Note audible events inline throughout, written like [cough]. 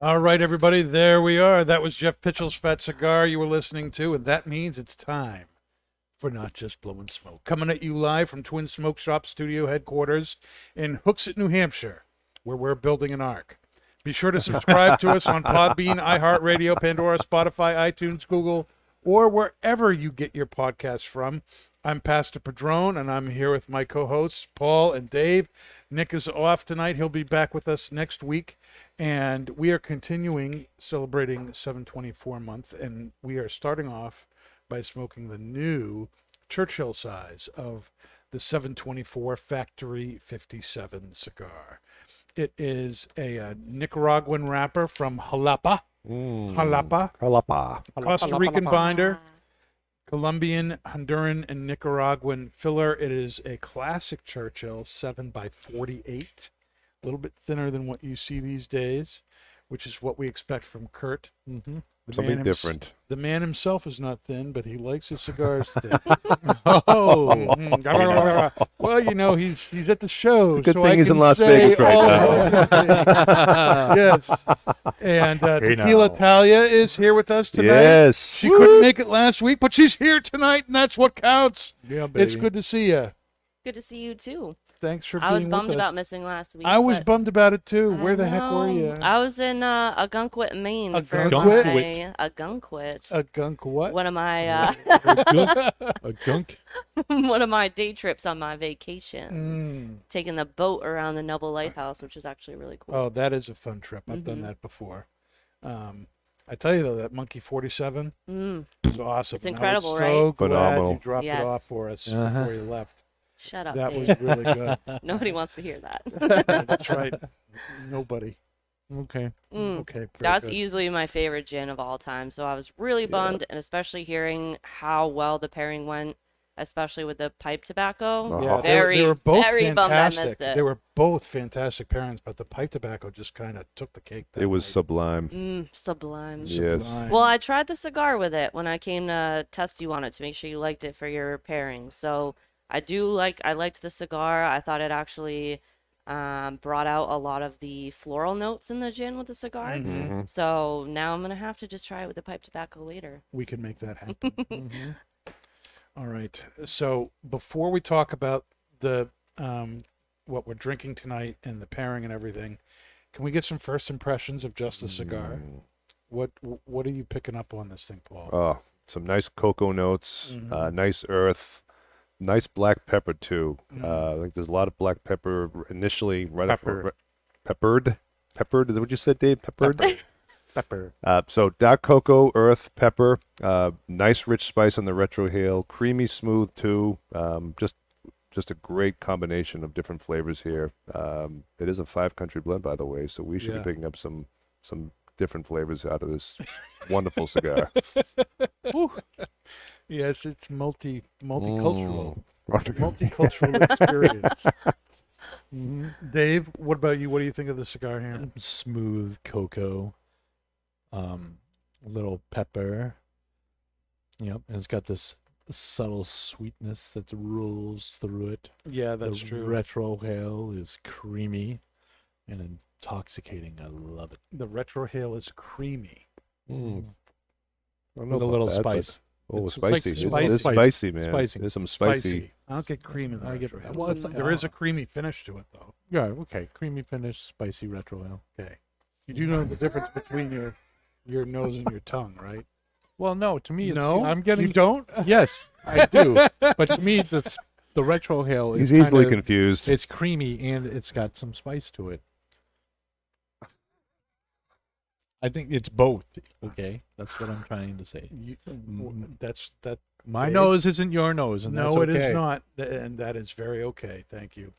All right, everybody, there we are. That was Jeff Pitchell's Fat Cigar you were listening to, and that means it's time for Not Just Blowing Smoke. Coming at you live from Twin Smoke Shop Studio headquarters in Hooksett, New Hampshire, where we're building an ark. Be sure to subscribe to us on Podbean, iHeartRadio, Pandora, Spotify, iTunes, Google, or wherever you get your podcasts from. I'm Pastor Padrone, and I'm here with my co-hosts Paul and Dave. Nick is off tonight; he'll be back with us next week, and we are continuing celebrating 724 month, and we are starting off by smoking the new Churchill size of the 724 Factory 57 cigar. It is a, uh Nicaraguan wrapper from Jalapa, Jalapa, Jalapa. Costa Rican binder, Colombian, Honduran, and Nicaraguan filler. It is a classic Churchill 7 by 48 a little bit thinner than what you see these days, which is what we expect from Kurt. Mm-hmm. Something different. The man himself is not thin, but he likes his cigars [laughs] thin. oh, mhm. [laughs] well, you know he's he's at the show. It's a good so thing I he's in Las Vegas right now. of the things. [laughs] yes, and uh, Hey, Tequila now. Talia is here with us tonight. Yes. She couldn't make it last week, but she's here tonight, and that's what counts. Yeah, It's good to see you. Good to see you too. Thanks for being here. I being was bummed with us. about missing last week. I was bummed about it too. I Where the heck were you? I was in uh, Ogunquit, Maine for Ogunquit? my Ogunquit. A gunk what? One of my uh, [laughs] a gunk. [laughs] one of my day trips on my vacation, Mm. taking the boat around the Nubble Lighthouse, which is actually really cool. Oh, that is a fun trip. I've done Mhm. that before. Um, I tell you though, that Monkey Forty Seven Mm, was awesome. It's incredible, I was right? glad Phenomenal. you dropped Yes. it off for us Uh-huh. before you left. Shut up, That Dave. was really good. [laughs] Nobody wants to hear that. [laughs] That's right. [laughs] Nobody. Okay. Mm. Okay. That's good. easily my favorite gin of all time. So I was really bummed, and especially hearing how well the pairing went, especially with the pipe tobacco. Yeah, they, were- very, they were both very bummed I fantastic. missed it. They were both fantastic pairings, but the pipe tobacco just kind of took the cake. That It was night. sublime. Mm, sublime. Yes. Sublime. Well, I tried the cigar with it when I came to test you on it to make sure you liked it for your pairing. So I do like I liked the cigar. I thought it actually um, brought out a lot of the floral notes in the gin with the cigar. Mhm. So now I'm gonna have to just try it with the pipe tobacco later. we can make that happen. [laughs] All right. So before we talk about the um, what we're drinking tonight and the pairing and everything, can we get some first impressions of just the cigar? Mm. What What are you picking up on this thing, Paul? Oh, some nice cocoa notes, Mm-hmm. uh, nice earth, nice black pepper too. Mm. Uh, I think there's a lot of black pepper initially. Right Pepper. After, peppered, peppered. Is that what you said, Dave? Peppered. Pepper. [laughs] Uh, so dark cocoa, earth, pepper, uh, nice rich spice on the retrohale, creamy smooth too. Um, just just a great combination of different flavors here. Um, it is a five country blend, by the way, so we should Yeah. be picking up some some different flavors out of this wonderful cigar. [laughs] Yes, it's multi multicultural, Mm. multicultural [laughs] experience. Mhm. Dave, what about you? What do you think of the cigar here? Smooth cocoa. Um, little pepper. Yep, and it's got this subtle sweetness that rules through it. Yeah, that's the true. Retrohale is creamy and intoxicating. I love it. the retrohale is creamy. Mm. I don't know With a little that, but- spice. Oh, It's like spicy! It's, spicy. it's Spicy. spicy, man. Spicy. There's some spicy. I don't get cream in the I get- retrohale. well, it's- there is a creamy finish to it, though. Yeah, okay. Creamy finish, spicy retrohale. Okay. You do know the difference between your your nose and your [laughs] tongue, right? Well, no, to me, it's, no, I'm getting. You don't. [laughs] Yes, I do. but to me, the s- the retrohale is He's easily kinda- confused. It's creamy and it's got some spice to it. I think it's both. Okay, that's what I'm trying to say. You, that's that. My Dave? nose isn't your nose, and No, that's okay. is not, and that is very okay. Thank you.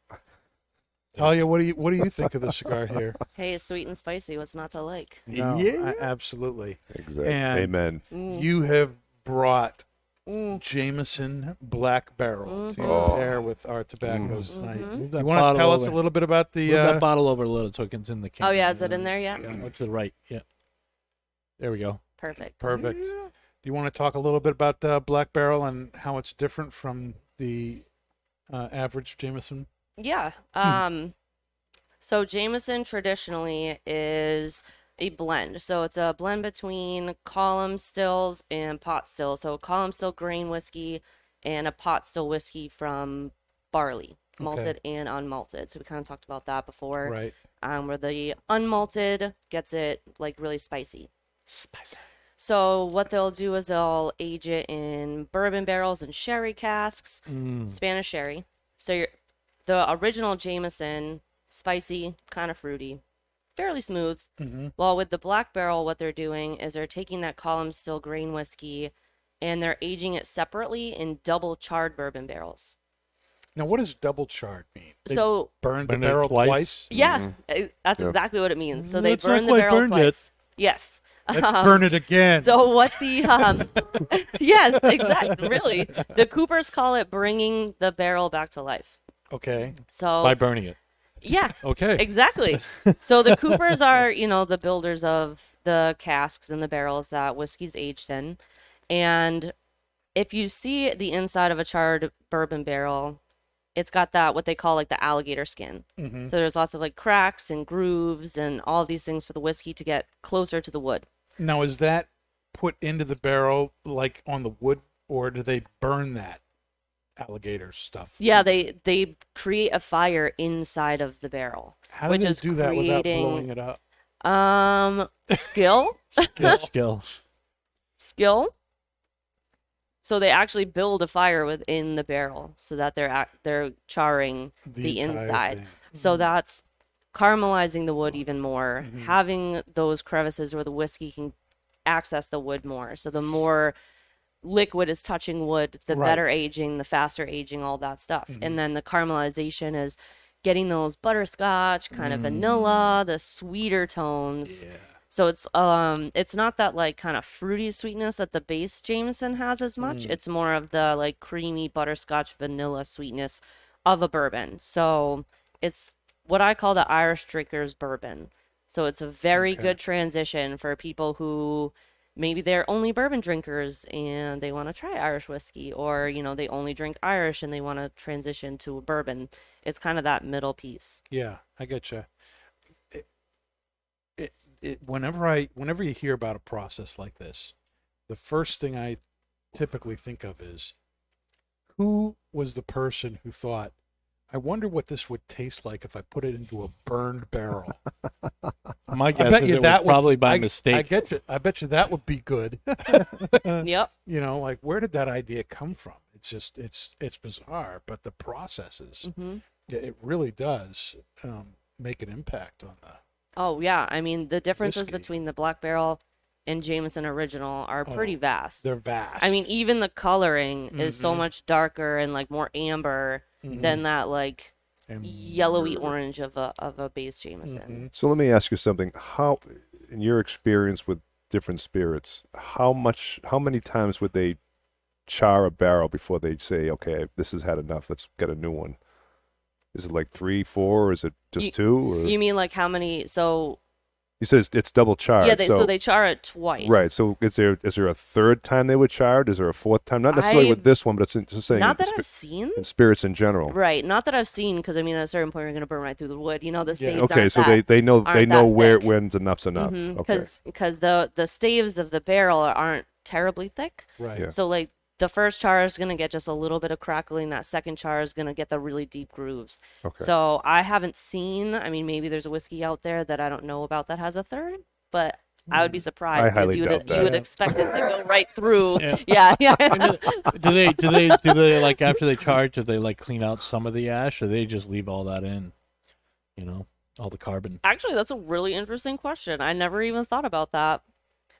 Talia, what do you what do you think of the cigar here? [laughs] Hey, it's sweet and spicy. What's not to like? No, Yeah. I- absolutely. Exactly. And- Amen. Mm. You have brought Mm. Jameson Black Barrel to Oh. pair with our tobaccos tonight. Mhm. Move that You want to bottle tell us a little bit about the? Move Uh, that bottle over a little so it can in the can. Oh yeah, is it in there yet? Yeah, to the right. Yeah. There we go. Perfect. perfect. Do you want to talk a little bit about uh, Black Barrel and how it's different from the uh, average Jameson? Yeah. Um so Jameson traditionally is a blend. So it's a blend between column stills and pot stills. So a column still grain whiskey and a pot still whiskey from barley, malted and unmalted. So we kind of talked about that before. Right. Um, where the unmalted gets it like really spicy. Spicy. So what they'll do is they'll age it in bourbon barrels and sherry casks. Mm. Spanish sherry. So you're, the original Jameson, spicy, kind of fruity, fairly smooth. Mm-hmm. While with the Black Barrel, what they're doing is they're taking that column still grain whiskey and they're aging it separately in double charred bourbon barrels. Now, what does double charred mean? They so burned the barrel twice? twice. yeah, uh, that's Yeah. exactly what it means. So Mm, they it's burn the quite barrel burned yet. Twice. Yes. Let's Um, burn it again. So what the um [laughs] yes, exactly. Really. The Coopers call it bringing the barrel back to life. okay. So By burning it. yeah, Okay. Exactly. [laughs] so the Coopers are, you know, the builders of the casks and the barrels that whiskey's aged in. And if you see the inside of a charred bourbon barrel, it's got that what they call like the alligator skin. Mhm. So there's lots of like cracks and grooves and all these things for the whiskey to get closer to the wood. Now, is that put into the barrel like on the wood, or do they burn that alligator stuff? Yeah, they they create a fire inside of the barrel. How do which they is do that without creating- blowing it up? Um, skill. [laughs] [laughs] Skill. Skill. skill. So they actually build a fire within the barrel so that they're ac- they're charring the, entire inside. thing. So that's caramelizing the wood even more, Mhm. having those crevices where the whiskey can access the wood more. So the more liquid is touching wood, the Right. better aging, the faster aging, all that stuff. Mhm. And then the caramelization is getting those butterscotch, kind of Mm. vanilla, the sweeter tones. Yeah. So it's um it's not that like kind of fruity sweetness that the base Jameson has as much. Mm. It's more of the like creamy butterscotch vanilla sweetness of a bourbon. So it's what I call the Irish drinker's bourbon. So it's a very Okay. good transition for people who maybe they're only bourbon drinkers and they want to try Irish whiskey or you know they only drink Irish and they want to transition to a bourbon. It's kind of that middle piece. Yeah, I get you. It, it, it, whenever I, whenever you hear about a process like this, the first thing I typically think of is, who was the person who thought, I wonder what this would taste like if I put it into a burned barrel. [laughs] My I guess bet is you that was probably would, by I, mistake. I get you. I bet you that would be good. [laughs] Yep. you know, like where did that idea come from? It's just, it's, it's bizarre, but the processes, hmm it it really does um, make an impact on the. Oh yeah, I mean the differences Whiskey. between the Black Barrel and Jameson Original are pretty Oh, vast. They're vast. I mean, even the coloring is so Mhm. much darker and like more amber Mhm. than that like And- yellowy orange of a of a base Jameson. Mhm. So let me ask you something. How, in your experience with different spirits, how much, how many times would they char a barrel before they'd say, "Okay, this has had enough. Let's get a new one"? Is it like three, four, or is it just You- two? Or You mean like how many? So you said it's, it's double charred. yeah, they, so, so, they char it twice. right. So is there is there a third time they would char Is there a fourth time? Not necessarily with I've- this one, but it's in- just saying Not in, that spi- I've seen. in spirits in general. Right, not that I've seen, because I mean, at a certain point, you're gonna burn right through the wood. You know, the Yeah. staves Okay, aren't so that they, they know they aren't know that where thick. when's enough's enough. Mm-hmm, okay. because because the the staves of the barrel aren't terribly thick. Right. Yeah. So like the first char is gonna get just a little bit of crackling. That second char is gonna get the really deep grooves. Okay. So I haven't seen. I mean, maybe there's a whiskey out there that I don't know about that has a third, but I would be mm, surprised because highly you would doubt you that. would expect it to go [laughs] right through. Yeah. [laughs] Yeah, yeah. do they do they do they like after they charge do they like clean out some of the ash or they just leave all that in? You know? all the carbon. Actually, that's a really interesting question. I never even thought about that.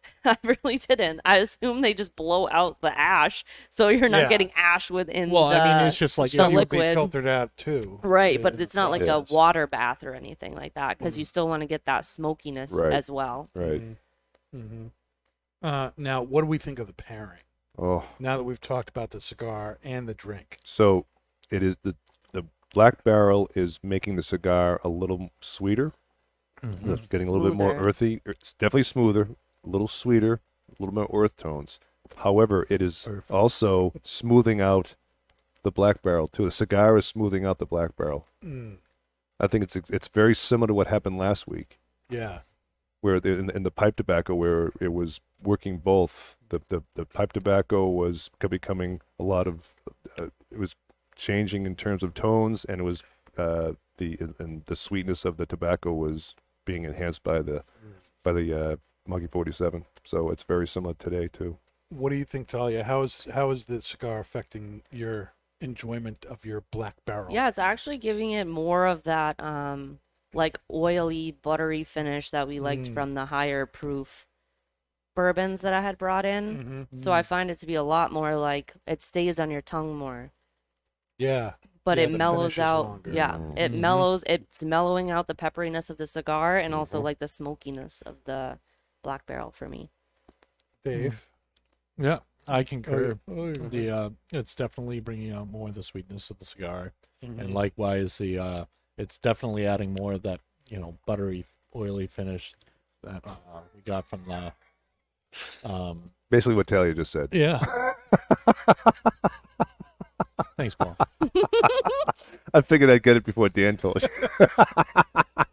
[laughs] I really didn't. I assume they just blow out the ash, so you're not Yeah. getting ash within Well, the. I mean, it's just like Stuff the would be liquid. filtered out too. Right, but it's not like Yes. a water bath or anything like that because you still want to get that smokiness Right. as well. Right. Mm-hmm. Uh, now, what do we think of the pairing? Oh, Now that we've talked about the cigar and the drink, so it is the the black barrel is making the cigar a little sweeter, It's getting a little bit more earthy. It's definitely smoother, a little sweeter, a little more earth tones. However, it is Earth. also smoothing out the black barrel too. The cigar is smoothing out the black barrel. mm, I think it's it's very similar to what happened last week. yeah, where the, in, in the pipe tobacco where it was working both the, the, the pipe tobacco was co- becoming a lot of uh, it was changing in terms of tones and it was uh, the and the sweetness of the tobacco was being enhanced by the by the uh, Monkey 47 so it's very similar today too what do you think, Talia? How is how is the cigar affecting your enjoyment of your black barrel? Yeah, it's actually giving it more of that um like oily, buttery finish that we liked Mm. from the higher proof bourbons that I had brought in. hmm So I find it to be a lot more like it stays on your tongue more. yeah, But Yeah, it mellows out. longer. Yeah, it Mhm. mellows. It's mellowing out the pepperiness of the cigar and also Mhm. like the smokiness of the black barrel for me. Dave. Yeah, I Oh, concur. Oh, yeah. The uh, it's definitely bringing out more of the sweetness of the cigar, Mhm. and likewise the uh, it's definitely adding more of that you know buttery, oily finish that uh, we got from the. Um, basically what Talia just said yeah. [laughs] Thanks, Paul. I figured I'd get it before Dan told you [laughs]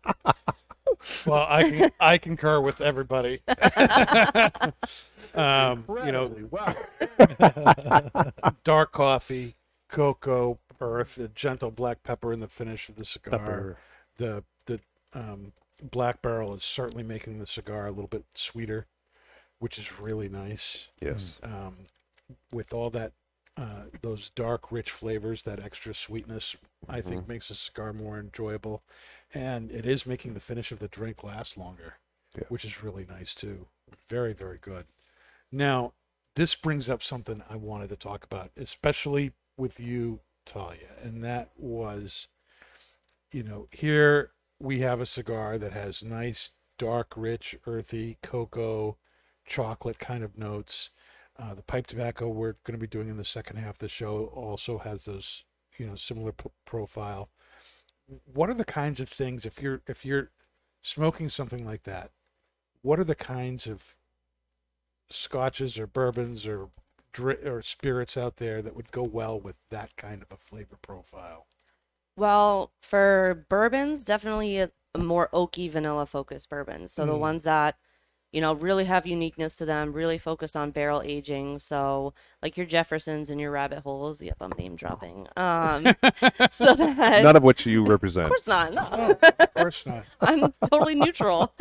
Well, I can, I concur with everybody. [laughs] um, you know, [laughs] dark coffee, cocoa, earth, a gentle black pepper in the finish of the cigar. Pepper. The the um, black barrel is certainly making the cigar a little bit sweeter, which is really nice. yes Um, with all that, uh, those dark, rich flavors, that extra sweetness, I think makes the cigar more enjoyable, and it is making the finish of the drink last longer, Yeah. which is really nice too. Very, very good. Now, this brings up something I wanted to talk about, especially with you, Talia, and that was, you know, here we have a cigar that has nice, dark, rich, earthy cocoa, chocolate kind of notes. Uh, the pipe tobacco we're going to be doing in the second half of the show also has those, you know, similar p- profile. What are the kinds of things if you're if you're smoking something like that? What are the kinds of scotches or bourbons or dri- or spirits out there that would go well with that kind of a flavor profile? Well, for bourbons, definitely a, a more oaky vanilla focused bourbons. So the Mm. ones that, you know, really have uniqueness to them, really focus on barrel aging. So like your Jeffersons and your rabbit holes. Yep, I'm name dropping. Um, [laughs] so that none of which you [laughs] represent. of course not. No. Oh, of course not. I'm totally neutral. [laughs]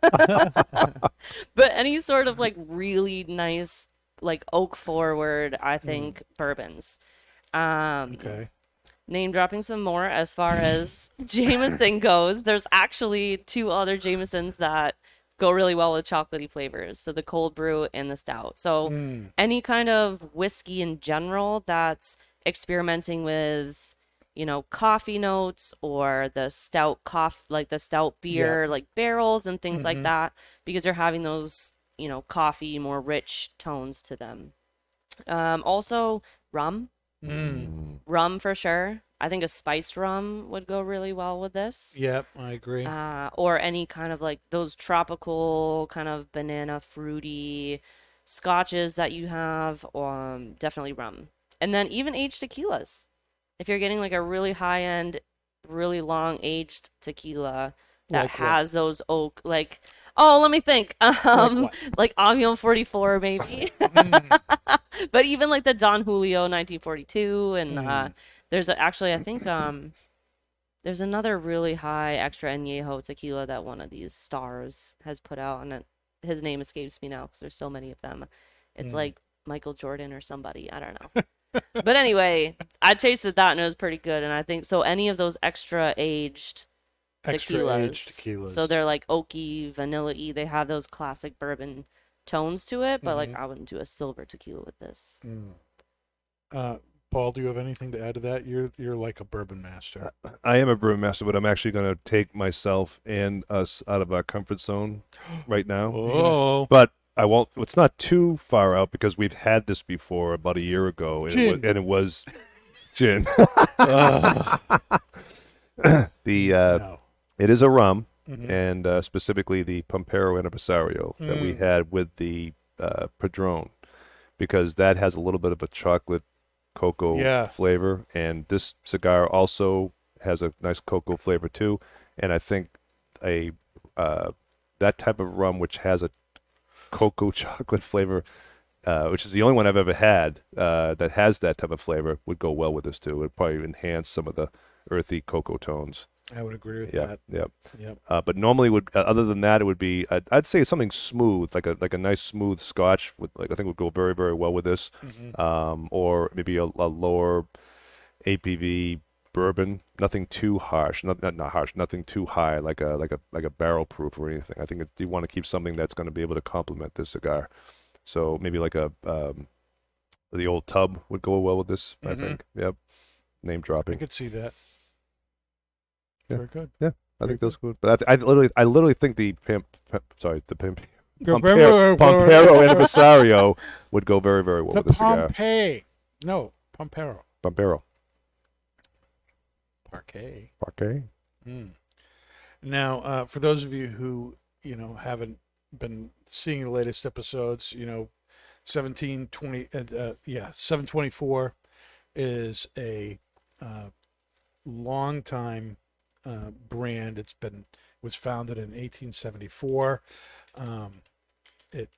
but any sort of like really nice, like oak forward, I think bourbons. Um, Okay. name dropping some more as far as Jameson goes. There's actually two other Jamesons that go really well with chocolatey flavors. So the cold brew and the stout. So Mm. any kind of whiskey in general that's experimenting with you know coffee notes or the stout coff like the stout beer like barrels and things like Mhm. that because they're having those you know coffee more rich tones to them um also rum Mm. rum for sure i think a spiced rum would go really well with this Yep, I agree. uh, or any kind of like those tropical kind of banana fruity scotches that you have um definitely rum and then even aged tequilas if you're getting like a really high end really long aged tequila that Like what? has those oak like oh let me think [laughs] um what? like Avion 44 maybe [laughs] Mm. [laughs] but even like the Don Julio 1942 and uh Mm. there's a, actually I think um there's another really high extra añejo tequila that one of these stars has put out and it, his name escapes me now because there's so many of them. It's Mm. like Michael Jordan or somebody, I don't know. but anyway, I tasted that and it was pretty good and I think so any of those extra aged Extra tequilas. aged tequilas. So they're like oaky, vanilla y. They have those classic bourbon tones to it, but like Mhm. I wouldn't do a silver tequila with this. Mm. Uh, Paul, do you have anything to add to that? You're you're like a bourbon master. I am a bourbon master, but I'm actually going to take myself and us out of our comfort zone [gasps] right now. Oh, But I won't. It's not too far out because we've had this before about a year ago, and, it was, Gin. and it was [laughs] gin. Ugh. [laughs] the uh, no. It is a rum, Mhm. and uh, specifically the Pampero Aniversario that we Mm. had with the uh, Padron, because that has a little bit of a chocolate cocoa Yeah. flavor, and this cigar also has a nice cocoa flavor too. And I think a uh, that type of rum which has a cocoa [laughs] chocolate flavor, uh, which is the only one I've ever had uh, that has that type of flavor, would go well with this too. It would probably enhance some of the earthy cocoa tones. I would agree with Yeah, that. yeah. Yep. Uh, but normally, would uh, other than that, it would be I'd, I'd say something smooth, like a like a nice smooth Scotch. With like I think would go very very well with this, Mhm. um, or maybe a, a lower ABV bourbon. Nothing too harsh, not, not not harsh, nothing too high, like a like a like a barrel proof or anything. I think it, you want to keep something that's going to be able to complement this cigar. So maybe like a um, the old tub would go well with this. I Mhm. think. Yep. Name dropping. I could see that. Yeah. Very good. Yeah, I think those would. But I, th- I literally, I literally think the pimp, pimp sorry, the pimp, Pampero, Pampero Aniversario would go very, very well The with the cigar. No, Pompero. Pampero. Parquet. Okay. Mm. Now, uh, for those of you who you know haven't been seeing the latest episodes, you know, seventeen twenty, uh, uh, yeah, seven twenty four is a uh, long time uh, brand. It's been was founded in eighteen seventy four. Um, it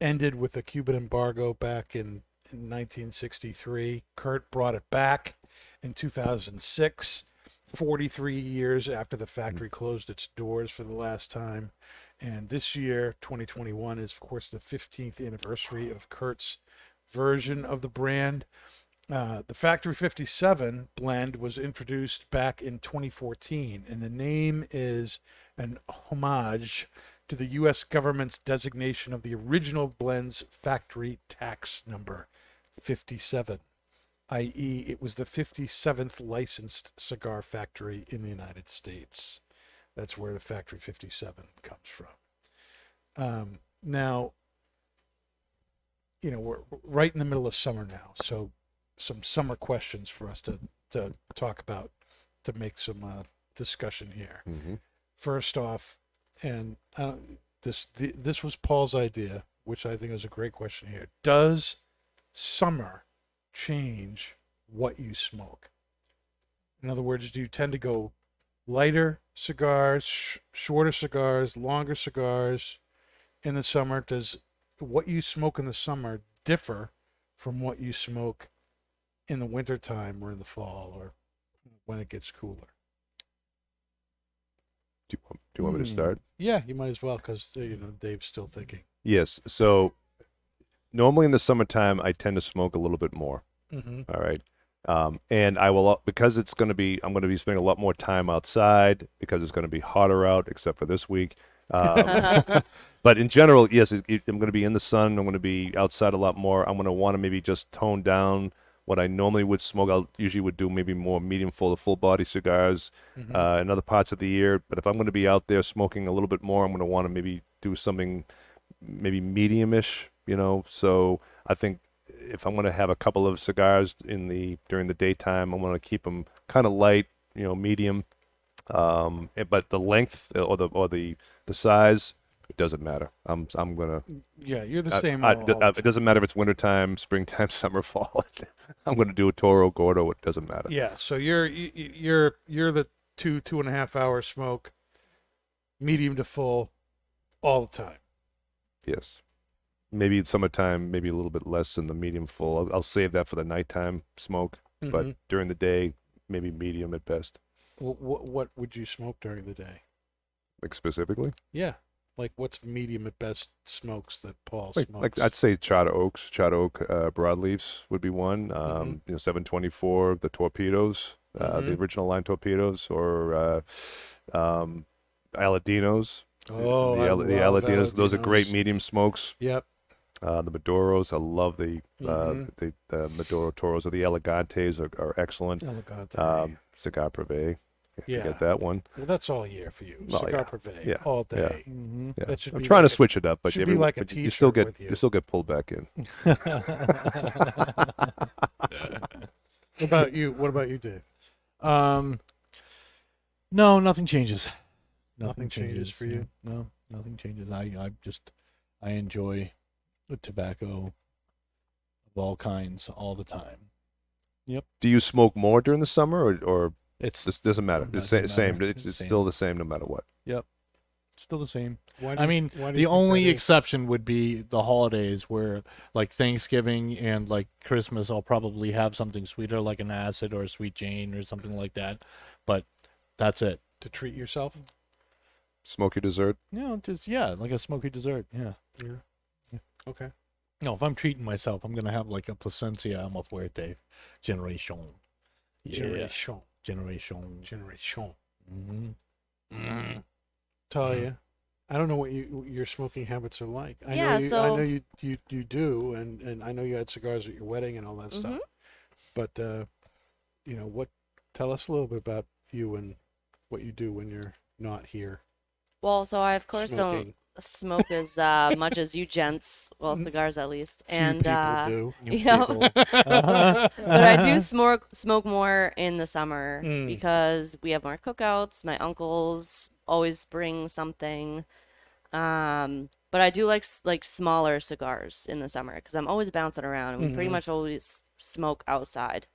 ended with the Cuban embargo back in, in 1963. Kurt brought it back in 2006. 43 years after the factory closed its doors for the last time. And this year, 2021, is of course the 15th anniversary of Kurt's version of the brand. Uh, the Factory 57 blend was introduced back in 2014, and the name is an homage to the U.S. government's designation of the original blend's factory tax number 57 i.e., it was the 57th licensed cigar factory in the United States. That's where the Factory 57 comes from. Um, now, you know, we're right in the middle of summer now, so some summer questions for us to, to talk about to make some uh, discussion here. Mm-hmm. First off, and uh, this th- this was Paul's idea, which I think is a great question here. Does summer change what you smoke? In other words, do you tend to go lighter cigars, sh- shorter cigars, longer cigars in the summer? Does what you smoke in the summer differ from what you smoke in the wintertime or in the fall or when it gets cooler? Do you, want, do you want me to Hmm. start? Yeah, you might as well because you know Dave's still thinking. Yes. So normally in the summertime, I tend to smoke a little bit more. Mm-hmm. All right. Um, and I will because it's going to be I'm going to be spending a lot more time outside because it's going to be hotter out, except for this week. Um, [laughs] but in general, yes, it, it- I'm going to be in the sun. I'm going to be outside a lot more. I'm going to want to maybe just tone down what I normally would smoke. I usually would do maybe more medium full of full body cigars Mm-hmm. uh, in other parts of the year. But if I'm going to be out there smoking a little bit more, I'm going to want to maybe do something maybe medium-ish, you know. So I think if I'm going to have a couple of cigars in the during the daytime, I'm going to keep them kind of light, you know, medium. Um, eh, but the length or the or the the size, it doesn't matter. I'm I'm gonna. yeah, you're the I- same. I- all- I- it doesn't matter if it's wintertime, springtime, [laughs] summer, fall. [laughs] I'm gonna do a Toro Gordo. It doesn't matter. Yeah, so you're you- you- you're you're the two two and a half hour smoke, medium to full, all the time. Yes. Maybe summertime, maybe a little bit less in the medium full. I'll, I'll save that for the nighttime smoke, but Mhm. during the day, maybe medium at best. Wh- wh- what would you smoke during the day? Like specifically, Yeah, Like, what's medium at best smokes that Paul Like, smokes? like I'd say Charter Oaks, Charter Oak uh, broadleafs would be one. Um, You know, 724, the torpedoes, uh, the Mhm. original line torpedoes, or uh, um, Aladinos. oh, the, Al- the love Aladinos. Those are great medium smokes. Yep. Uh, the Maduros, I love the uh, Mhm. the uh, Maduro Toros or the Elegantes are, are excellent. Elegante. Um, Cigar Privé, Yeah. get that one. well, that's all year for you. Well, Cigar yeah. Privé, Yeah. all Yeah. day. Mm-hmm. Yeah. That should I'm trying like to a- switch it up, but should be every, like a but you still get with you. still get pulled back in. [laughs] [laughs] What about you? What about you, Dave? Um, no, nothing changes. Nothing changes for yeah. you? No, nothing changes. I, I just, I enjoy the tobacco of all kinds all the time. Yep. Do you smoke more during the summer, or, or It's this doesn't matter? It's the doesn't same. matter. It's, It's it's the still the same no matter what. Yep. Still the same. Why do I you- mean, why do the you think only that is? exception would be the holidays where, like Thanksgiving and like Christmas, I'll probably have something sweeter, like an acid or a sweet Jane or something like that. But that's it. to treat yourself. Smoke your dessert. You know, just yeah, like a smoky dessert. Yeah. Yeah. Okay. No, if I'm treating myself, I'm gonna have like a Plasencia Alma Fuerte Generation. Yeah. Generation. Generation. Generation. Mm-hmm. Talia, I don't know what you your smoking habits are like. I Yeah, know you, I know you, you you do, and and I know you had cigars at your wedding and all that stuff. Mhm. But uh, you know what? Tell us a little bit about you and what you do when you're not here. Well, so I of course don't smoking. Smoke as uh, much as you gents, well, Mm. cigars at least, and uh, do. [laughs] you know, [laughs] but I do smoke smoke more in the summer Mm. because we have more cookouts. My uncles always bring something. Um, but I do like s- like smaller cigars in the summer because I'm always bouncing around, and we pretty Mhm. much always smoke outside.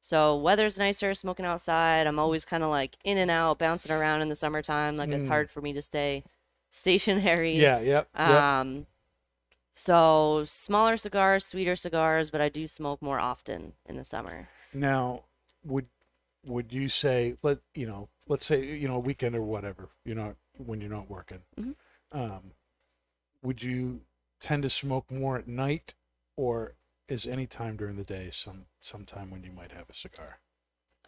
So weather's nicer, smoking outside. I'm always kind of like in and out, bouncing around in the summertime. Like it's Mm. hard for me to stay stationary. Yeah. Yep. yep. Um, so smaller cigars, sweeter cigars, but I do smoke more often in the summer. Now, would would you say let you know? Let's say you know a weekend or whatever. You're not when you're not working. Mhm. Um, would you tend to smoke more at night, or is any time during the day some sometime when you might have a cigar?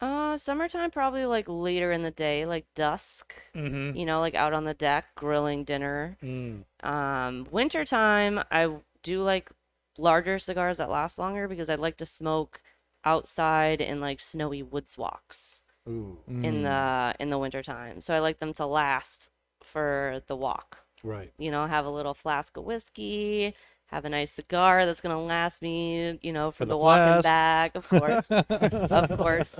Uh, summertime probably like later in the day, like dusk. Mm-hmm. You know, like out on the deck grilling dinner. Mm. Um, wintertime, I do like larger cigars that last longer because I like to smoke outside in like snowy woods walks Ooh, Mm. in the in the wintertime. So I like them to last for the walk. right. you know, have a little flask of whiskey, have a nice cigar that's gonna last me, you know, for, For the, the walking flask. back, of course, of [laughs] course.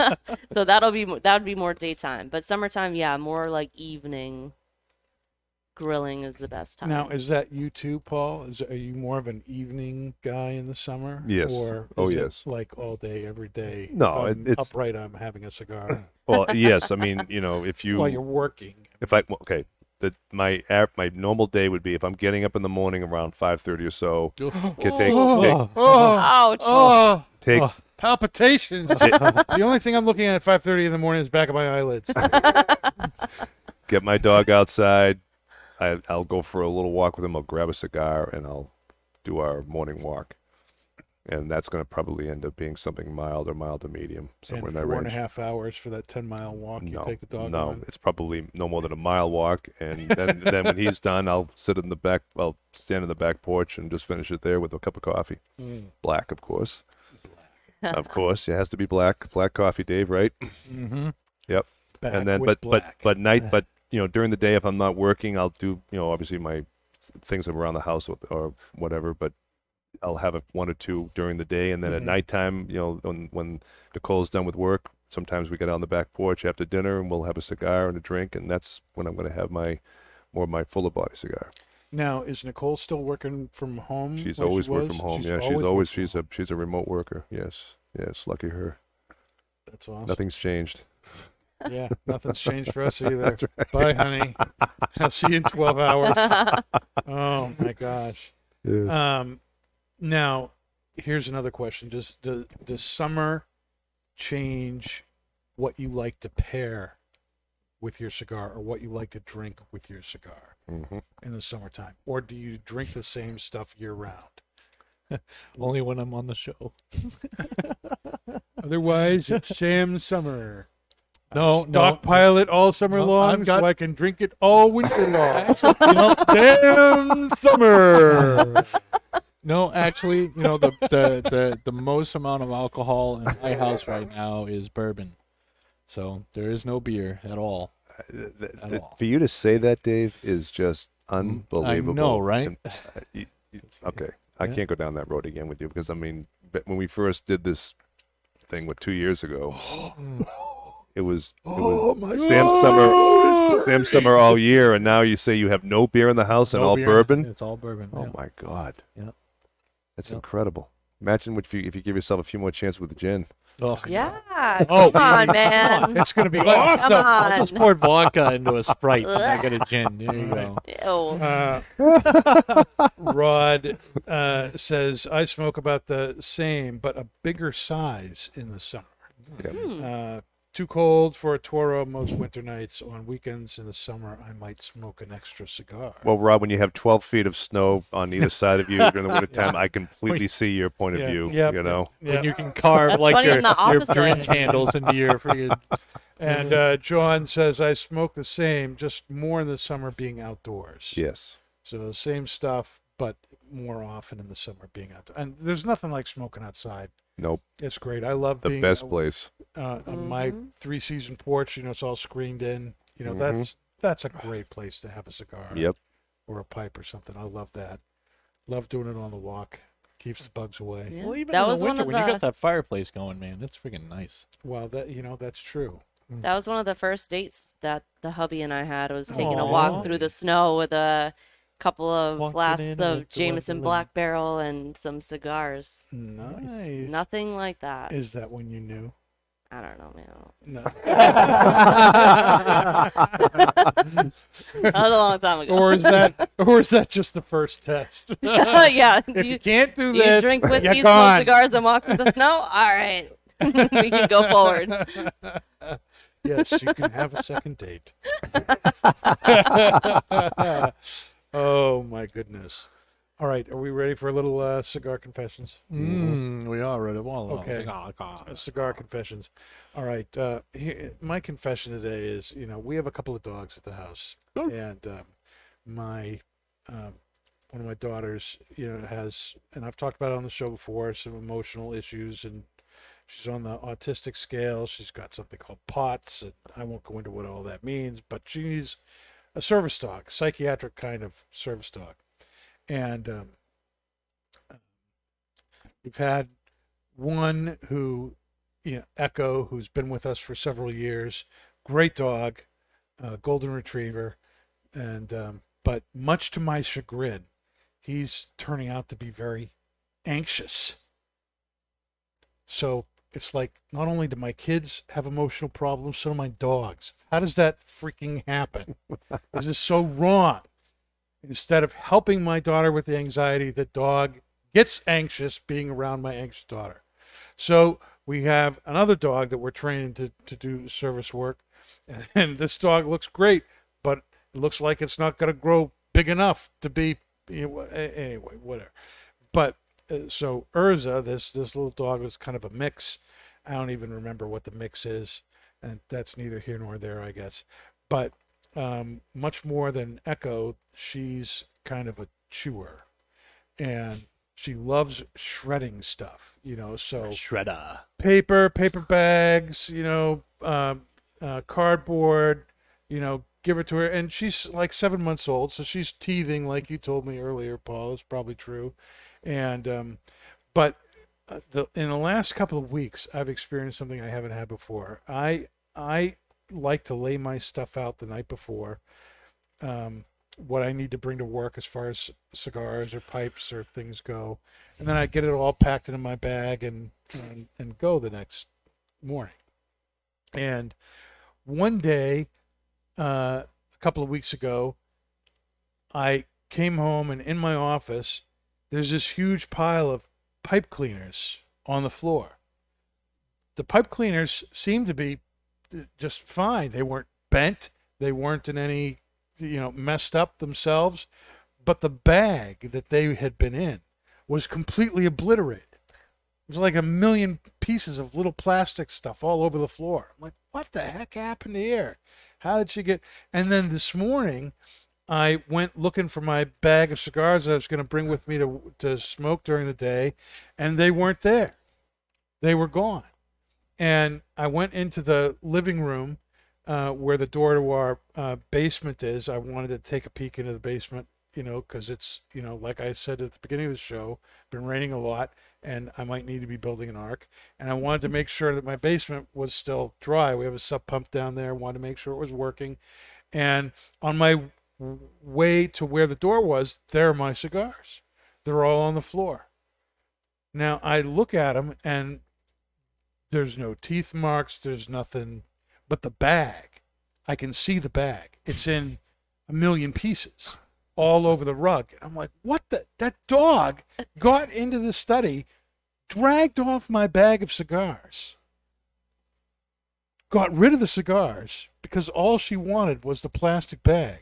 [laughs] so that'll be mo- that would be more daytime, but summertime, yeah, more like evening. Grilling is the best time. Now, is that you too, Paul? Is are you more of an evening guy in the summer? Yes. Or Oh, is it yes. Like all day, every day. No, if it- I'm it's- upright. I'm having a cigar [laughs] Well, yes. I mean, you know, if you while you're working. if I okay, the my app my normal day would be if I'm getting up in the morning around five thirty or so. Can take, take Oh, Ouch! oh, take oh, palpitations. [laughs] the only thing I'm looking at at 5:30 in the morning is back of my eyelids. [laughs] get my dog outside. I, I'll go for a little walk with him. I'll grab a cigar and I'll do our morning walk. And that's going to probably end up being something mild or mild to medium, somewhere and in that four and a range. half hours for that 10 mile walk. You no, take the dog no, on. it's probably no more than a mile walk. And then, then when he's done, I'll sit in the back. I'll stand in the back porch and just finish it there with a cup of coffee, Mm. black, of course. Black. of course, it has to be black, black coffee, Dave, right? Mm-hmm. Back and then with but black. but but night [laughs] but you know during the day if i'm not working i'll do you know obviously my things around the house or, or whatever but i'll have a one or two during the day and then at Mhm. nighttime you know when when nicole's done with work sometimes we get out on the back porch after dinner and we'll have a cigar and a drink and that's when i'm going to have my more of my fuller body cigar now, is Nicole still working from home? she's like she always worked from home She's yeah she's always always worked from she's a she's a remote worker yes yes lucky her That's awesome. nothing's changed Yeah, nothing's changed for us [laughs] either. Right. Bye, honey. [laughs] I'll see you in 12 hours. [laughs] Oh my gosh. yes. Um, now, here's another question: Does does, does summer change what you like to pair with your cigar or what you like to drink with your cigar hmm in the summertime? Or do you drink the same stuff year round? [laughs] Only when I'm on the show. [laughs] Otherwise, it's Sam Summer. No, no. Stockpile it all summer No, long I've got- so I can drink it all winter long. [laughs] you know, Sam Summer. No, actually, you know, the, the, the, the most amount of alcohol in my house right now is bourbon. So there is no beer at all. Th- th- At th- all. for you to say that, Dave, is just unbelievable. I know, right? And, uh, you- you- okay, I Yeah. can't go down that road again with you because I mean, when we first did this thing, what two years ago, [gasps] mm. it was it Oh was Sam Summer, Sam Summer all year, and now you say you have no beer in the house and all beer. bourbon. It's all bourbon. Oh yeah. my God, Yeah. That's Yep. incredible. Imagine if you if you give yourself a few more chances with the gin. Oh, Yeah. Oh, Come on, man. [laughs] It's going to be Come awesome. I just on. poured vodka into a Sprite and I get a gin. There you go. [laughs] Ew. Uh, [laughs] Rod uh, says, I smoke about the same, but a bigger size in the summer. Yeah. Hmm. Uh, too cold for a Toro most winter nights. On weekends in the summer, I might smoke an extra cigar. Well, Rob, when you have 12 feet of snow on either [laughs] side of you during the winter wintertime, I completely see your point of Yeah. view. Yep. You know, yeah. When you can carve That's like funny your, on the your opposite. green candles into your friggin' [laughs] and uh, John says, I smoke the same, just more in the summer being outdoors. yes. So same stuff, but more often in the summer being outdoors. And there's nothing like smoking outside. Nope. It's great. I love The being best uh, place. uh, on my Mhm. three season porch. You know, it's all screened in. You know, Mhm. that's that's a great place to have a cigar. Yep. Or a pipe or something. I love that. Love doing it on the walk. Keeps the bugs away. Yeah. Well, even that in was the one winter, of when you got that fireplace going, man, it's freaking nice. Well, that you know that's true. that was one of the first dates that the hubby and I had was taking a Aw. walk through the snow with a couple of Walking flasks in of the Jameson Wonderland. Black Barrel and some cigars. Nice. Nothing like that. Is that when you knew? I don't know, man. No. That was a long time ago. or is that or is that just the first test? [laughs] yeah. [laughs] if you, you, can't do you this, drink you're whiskey, smoke gone. cigars, and walk through the snow? [laughs] All right. we can go forward. Yes, you can have a second date. Oh my goodness. All right, are we ready for a little uh, cigar confessions? Mm, we are ready. Well, Okay. oh, God. Uh, cigar confessions. All right. Uh, here, my confession today is, you know, we have a couple of dogs at the house, and um, my um, one of my daughters, you know, has, and I've talked about it on the show before, some emotional issues, and she's on the autistic scale. She's got something called POTS, and I won't go into what all that means, but she's a service dog, psychiatric kind of service dog, and um, we've had one who you know, Echo, who's been with us for several years, great dog, uh, golden retriever, and um, but much to my chagrin, he's turning out to be very anxious. So it's like not only do my kids have emotional problems, so do my dogs. How does that freaking happen? [laughs] this is so wrong. Instead of helping my daughter with the anxiety, the dog gets anxious being around my anxious daughter. So we have another dog that we're training to, to do service work. [laughs] And this dog looks great, but it looks like it's not going to grow big enough to be, you know, anyway, whatever. But so Urza, this, this little dog was kind of a mix. I don't even remember what the mix is. And that's neither here nor there, I guess. But um, much more than Echo, she's kind of a chewer. And she loves shredding stuff, you know, so Shredder. paper, paper bags, you know, um, uh, cardboard, you know, give it to her. And she's like seven months old, so she's teething, like you told me earlier, Paul. It's probably true. And, um, but uh, the, in the last couple of weeks, I've experienced something I haven't had before. I, I like to lay my stuff out the night before. Um, what I need to bring to work as far as cigars or pipes or things go, and then I get it all packed into my bag and and, and go the next morning. And one day, uh, a couple of weeks ago, I came home and in my office, there's this huge pile of pipe cleaners on the floor. The pipe cleaners seemed to be uh, just fine. They weren't bent. They weren't in any, you know, messed up themselves. But the bag that they had been in was completely obliterated. It was like a million pieces of little plastic stuff all over the floor. I'm like, what the heck happened here? How did she get? And then this morning, I went looking for my bag of cigars that I was going to bring with me to to smoke during the day, and they weren't there. They were gone. And I went into the living room uh, where the door to our uh, basement is. I wanted to take a peek into the basement, you know, because it's, you know, like I said at the beginning of the show, been raining a lot, and I might need to be building an ark. And I wanted to make sure that my basement was still dry. We have a sub pump down there. Wanted to make sure it was working. And on my way to where the door was, there are my cigars. They're all on the floor. Now I look at them and there's no teeth marks, there's nothing, but the bag, I can see the bag. It's in a million pieces all over the rug. And I'm like, what the? That dog got into the study, dragged off my bag of cigars, got rid of the cigars because all she wanted was the plastic bag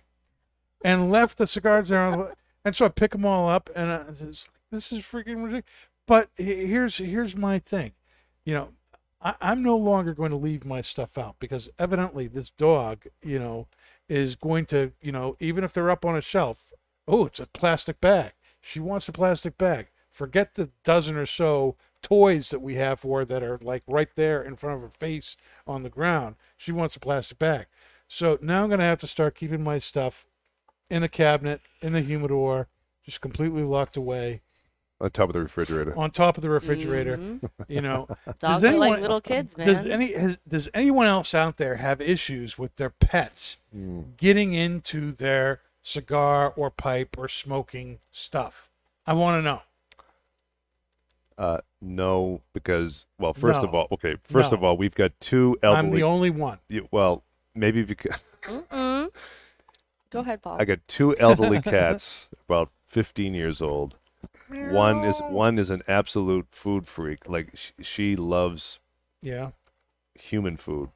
and left the cigars there. And so I pick them all up and I like, this is freaking ridiculous. But here's here's my thing, you know, I, I'm no longer going to leave my stuff out because evidently this dog, you know, is going to, you know, even if they're up on a shelf, oh, it's a plastic bag. She wants a plastic bag. Forget the dozen or so toys that we have for her that are like right there in front of her face on the ground. She wants a plastic bag. So now I'm going to have to start keeping my stuff in a cabinet, in the humidor, just completely locked away on top of the refrigerator. on top of the refrigerator. Mhm. You know, [laughs] Dogs are like little kids, man. does any has, does anyone else out there have issues with their pets Mm. getting into their cigar or pipe or smoking stuff? I want to know. Uh, no, because well, first of all, okay, first No. of all, we've got two elderly. I'm the only one. you- well, maybe because Mm-mm. Go ahead, Paul. I got two elderly [laughs] cats, about 15 years old. One is one is an absolute food freak. Like she, she loves Yeah. human food,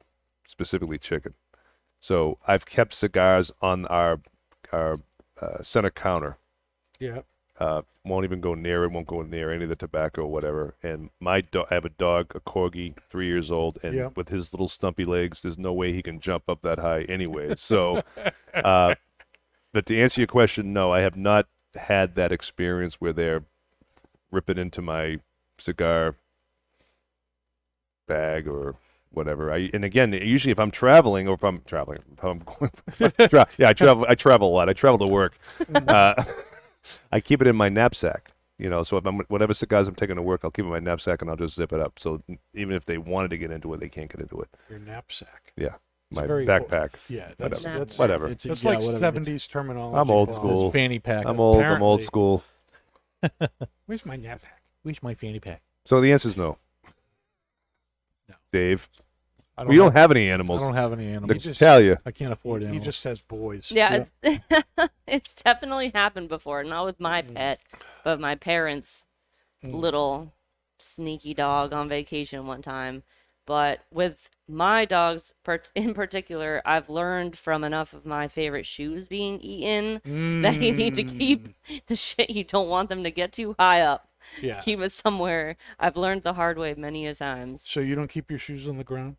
specifically chicken. So I've kept cigars on our our uh, center counter. Yeah. Uh, won't even go near it. Won't go near any of the tobacco or whatever. And my dog, I have a dog, a corgi, three years old, and Yeah. with his little stumpy legs, there's no way he can jump up that high anyway. So, [laughs] uh, but to answer your question, no, I have not had that experience where they're ripping into my cigar bag or whatever. I and again, usually if I'm traveling or if I'm traveling, if I'm going, [laughs] tra- yeah, I travel. I travel a lot. I travel to work. [laughs] Uh, I keep it in my knapsack. You know, so if I'm whatever cigars I'm taking to work, I'll keep it in my knapsack and I'll just zip it up. So even if they wanted to get into it, they can't get into it. Your knapsack. Yeah, It's a my very- backpack. Yeah. That's Whatever. that's Whatever. It's a- that's yeah, like whatever. seventies terminology. I'm old Paul. school. fanny pack. I'm old. I'm old apparently- school. [laughs] Where's my knapsack? Where's my fanny pack? So the answer is no. No. Dave, I we don't have any animals. I don't have any animals. just- tell you. I can't afford animals. He animals. just has boys. yeah, it's [laughs] it's definitely happened before. Not with my Mm. pet, but my parents' Mm. little sneaky dog on vacation one time. But with my dogs [laughs] in particular, I've learned from enough of my favorite shoes being eaten [laughs] that you need to keep Mm. [laughs] the shit you don't want them to get too high up. Yeah. Keep it somewhere. I've learned the hard way many a times. So you don't keep your shoes on the ground?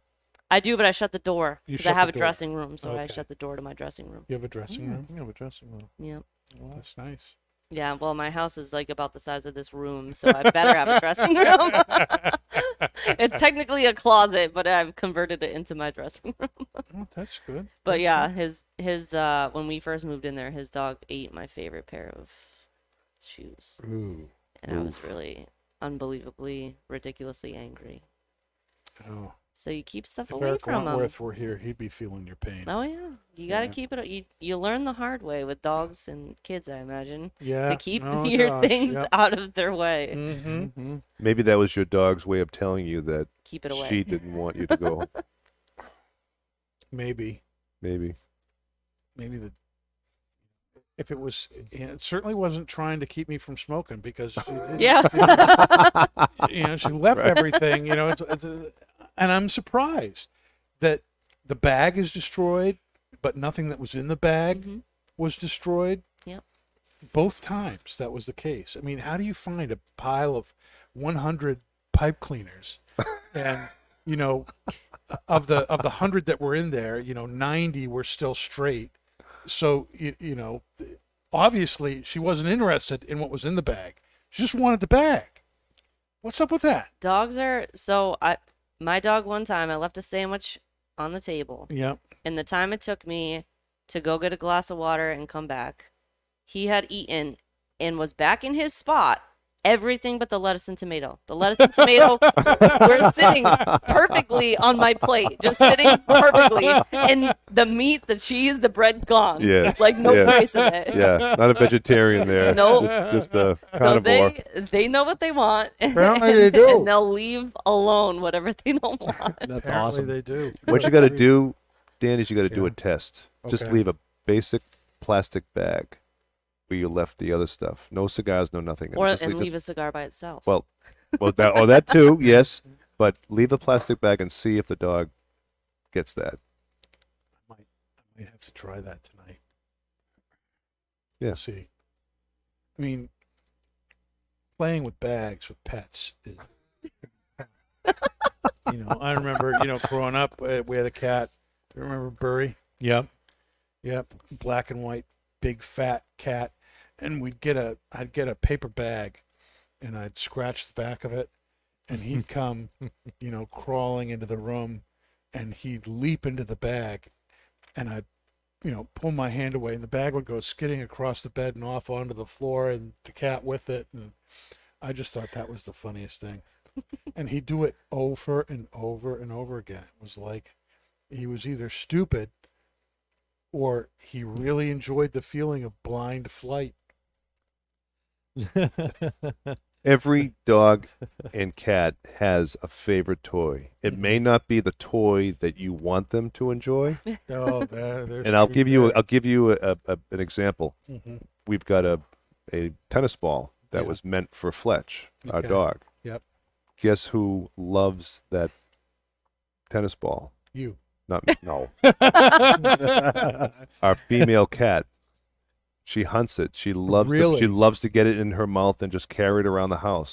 I do, but I shut the door because I have a door. dressing room, so I shut the door to my dressing room. You have a dressing room? you have a dressing room. Yep. That's nice. Yeah, well, my house is like about the size of this room, so I better have a dressing room. [laughs] it's technically a closet, but I've converted it into my dressing room. Oh, that's good. [laughs] But That's yeah, good. his his uh when we first moved in there, his dog ate my favorite pair of shoes, Ooh. and I was really unbelievably ridiculously angry. Oh. So you keep stuff If away Eric from him. Wentworth were here, he'd be feeling your pain. Oh yeah, you gotta Yeah. keep it. You you learn the hard way with dogs and kids, I imagine, Yeah. to keep oh, [laughs] your gosh, things Yep. out of their way. Mm-hmm. Mm-hmm. [laughs] Maybe that was your dog's way of telling you that Keep it away. she didn't want you to go. [laughs] Maybe. Maybe. Maybe the. If it was, it certainly wasn't trying to keep me from smoking because she, Yeah. you know, she left everything. You know, it's, it's a, and I'm surprised that the bag is destroyed, but nothing that was in the bag Mhm. was destroyed. Yep. Both times that was the case. I mean, how do you find a pile of 100 pipe cleaners [laughs] and you know of the of the 100 that were in there, you know, 90 were still straight. So you, you know, obviously she wasn't interested in what was in the bag. She just wanted the bag. What's up with that? Dogs are so I my dog one time I left a sandwich on the table. Yep. And the time it took me to go get a glass of water and come back, he had eaten and was back in his spot everything but the lettuce and tomato. The lettuce and tomato were sitting perfectly on my plate, just sitting perfectly. And the meat, the cheese, the bread gone. Yes, Like no yes. trace of it. Yeah, not a vegetarian there. [laughs] Nope. Just, just a So carnivore. they they know what they want. [laughs] Apparently they [laughs] do. And they'll leave alone whatever they don't want. That's Apparently awesome. they do. What you got to do, Dan, is you got to do a test. Just leave a basic plastic bag where you left the other stuff. No cigars, no nothing. Or just and leave, leave a cigar by itself. well, [laughs] well, that, oh, that too, yes. But leave the plastic bag and see if the dog gets that. I might, I might have to try that tonight. Yeah. We'll see. I mean, playing with bags with pets is. [laughs] you know, I remember, you know, growing up, uh, we had a cat. Do you remember Burry? Yep. Yep, black and white, big fat cat, and we'd get a, I'd get a paper bag, and I'd scratch the back of it, and he'd [laughs] come, you know, crawling into the room, and he'd leap into the bag, and I'd, you know, pull my hand away, and the bag would go skidding across the bed and off onto the floor, and the cat with it, and I just thought that was the funniest thing, and he'd do it over and over and over again. It was like he was either stupid or he really enjoyed the feeling of blind flight. [laughs] Every dog and cat has a favorite toy. It may not be the toy that you want them to enjoy, [laughs] Oh, there, there's and I'll truth give you. I'll give you a, a, an example. Mhm. We've got a a tennis ball that Yeah. was meant for Fletch, our dog. Yep. Guess who loves that tennis ball? You. Not [laughs] no. Our female cat. She hunts it. She loves. the- Really? she loves to get it in her mouth and just carry it around the house.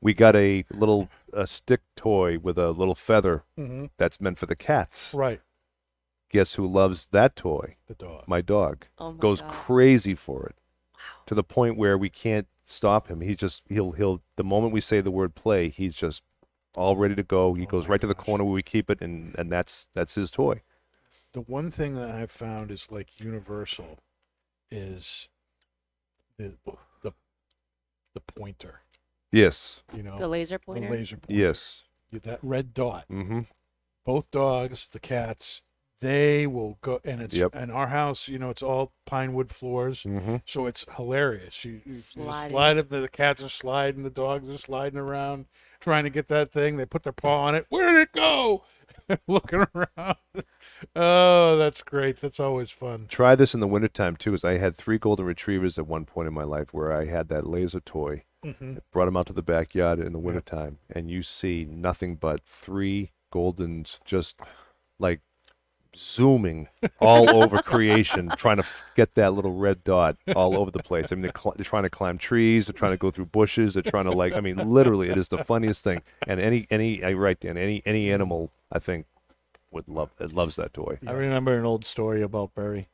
we got a little a stick toy with a little feather hmm that's meant for the cats. Right. Guess who loves that toy? The dog. My dog oh my goes God. crazy for it to the point where we can't stop him. He just he'll he'll the moment we say the word play, he's just all ready to go. He Oh goes my right to the corner where we keep it, and and that's that's his toy. the one thing that I've found is like universal is the the the pointer. Yes, You know, the laser pointer. the pointer. laser pointer. yes. You- That red dot. Mm-hmm. Both dogs, the cats, they will go. And it's Yep. and our house. You know, it's all pine wood floors. Mm-hmm. So it's hilarious. You, you, you Sliding. slide it, the cats are sliding, the dogs are sliding around, trying to get that thing. They put their paw on it. Where did it go? [laughs] Looking around. Oh, that's great. That's always fun. Try this in the wintertime too, because I had three golden retrievers at one point in my life where I had that laser toy. Mm-hmm. Brought them out to the backyard in the wintertime, and you see nothing but three goldens just like zooming all over creation, trying to f- get that little red dot all over the place. I mean, they're, cl- they're trying to climb trees, they're trying to go through bushes, they're trying to like. I mean, literally, it is the funniest thing. And any any I right Dan, any any animal I think would love it loves that toy. I remember an old story about Barry,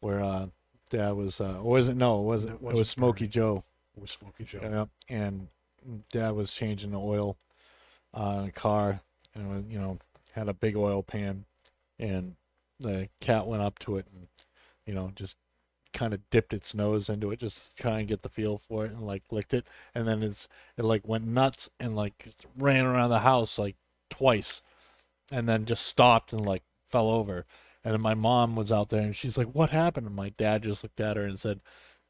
where uh, Dad was, uh, or was it no, it wasn't. It It, wasn't was Smokey Barry. Joe. Was Smokey Joe. Yeah, and Dad was changing the oil on a car, and it was, you know had a big oil pan, and the cat went up to it and you know just kind of dipped its nose into it, just trying to get the feel for it, and like licked it, and then it's it like went nuts and like ran around the house like twice, and then just stopped and like fell over. And then my mom was out there, and she's like, "What happened?" And my dad just looked at her and said,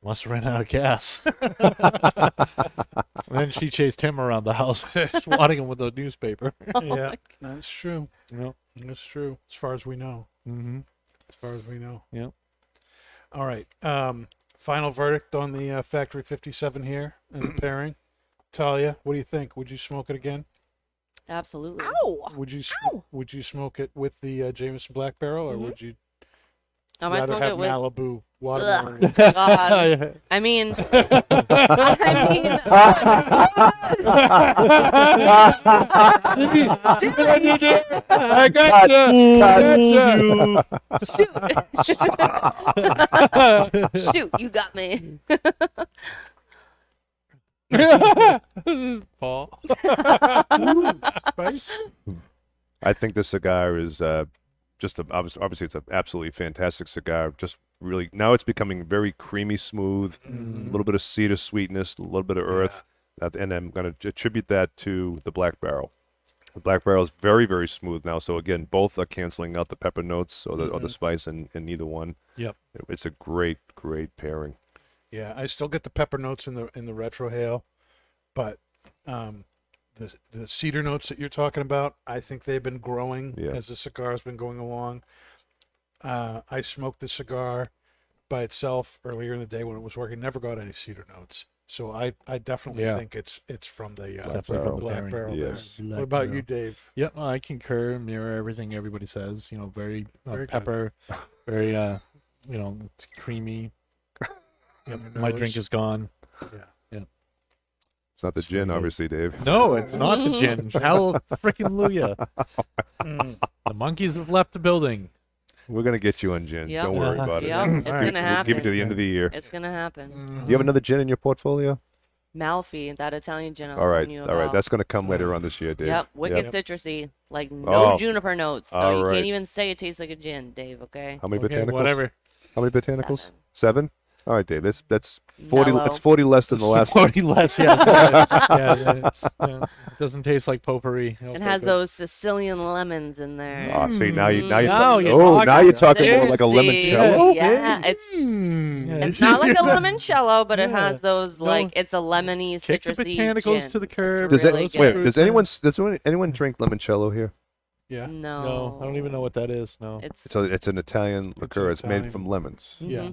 "Must have ran out of gas." [laughs] [laughs] And then she chased him around the house, [laughs] swatting [laughs] him with a newspaper. [laughs] yeah, that's true. You know? That's true. As far as we know. Mm-hmm. As far as we know. Yep. All right. Um, final verdict on the uh, Factory 57 here and the [clears throat] pairing. Talia, what do you think? Would you smoke it again? Absolutely. Would you sm- would you smoke it with the uh, Jameson Black Barrel, or Mhm. would you Um, I rather have it with. Malibu Ugh, watermelon. [laughs] God. [laughs] I mean, [laughs] I mean, I got you. shoot, you got me. Paul. spice. I think this cigar is uh, just a, obviously, obviously it's an absolutely fantastic cigar. Just really now it's becoming very creamy, smooth, a little bit of cedar sweetness, a little bit of earth, Uh, and I'm going to attribute that to the black barrel. The black barrel is very very smooth now. So again, both are canceling out the pepper notes or the or the spice in, in either one. Yep. It's a great great pairing. Yeah, I still get the pepper notes in the in the retrohale, but um, the the cedar notes that you're talking about, I think they've been growing Yeah. as the cigar has been going along. Uh, I smoked the cigar by itself earlier in the day when it was working. Never got any cedar notes, so I, I definitely Yeah. think it's it's from the uh, Black barrel. black barrel. Yes. There. Black What about you. Dave? Yep, I concur, mirror everything everybody says. You know, very, uh, Very good. pepper, [laughs] very, uh, you know, it's creamy. Yep, my drink is gone. Yeah. It's not the gin, Sweet. obviously, Dave. No, it's not the gin. [laughs] Hell, freaking Luya. Mm. The monkeys have left the building. We're gonna get you on gin. Yep. Don't worry about it. Yep, We'll it's give- gonna we'll happen. Give it to the end of the year. It's gonna happen. You have another gin in your portfolio? Malfy, that Italian gin I was All right, telling you all right. That's going to come later on this year, Dave. Yep, wicked Yep. citrusy, like no Oh. juniper notes. So All you right. can't even say it tastes like a gin, Dave. Okay. How many Okay, botanicals? whatever. How many botanicals? Seven. Seven. All right, Dave. That's that's forty. Mellow. It's forty less than the last. [laughs] one. Forty less. Yeah, [laughs] yeah, yeah, yeah. It doesn't taste like potpourri. It has those Sicilian lemons in there. Oh, see now you now you Now you're oh now talking. you're oh, talking more like a Tasty. limoncello. Yeah, it's Yeah, it's not like a limoncello, but it Yeah. has those like it's a lemony, Kick the citrusy botanicals gin. to the curb. Does really it, wait? Does anyone does anyone, anyone mm. drink limoncello here? Yeah. No, No, I don't even know what that is. No. It's, It's a, it's an Italian liqueur. It's, Italian. made from lemons. Yeah. Mm-hmm.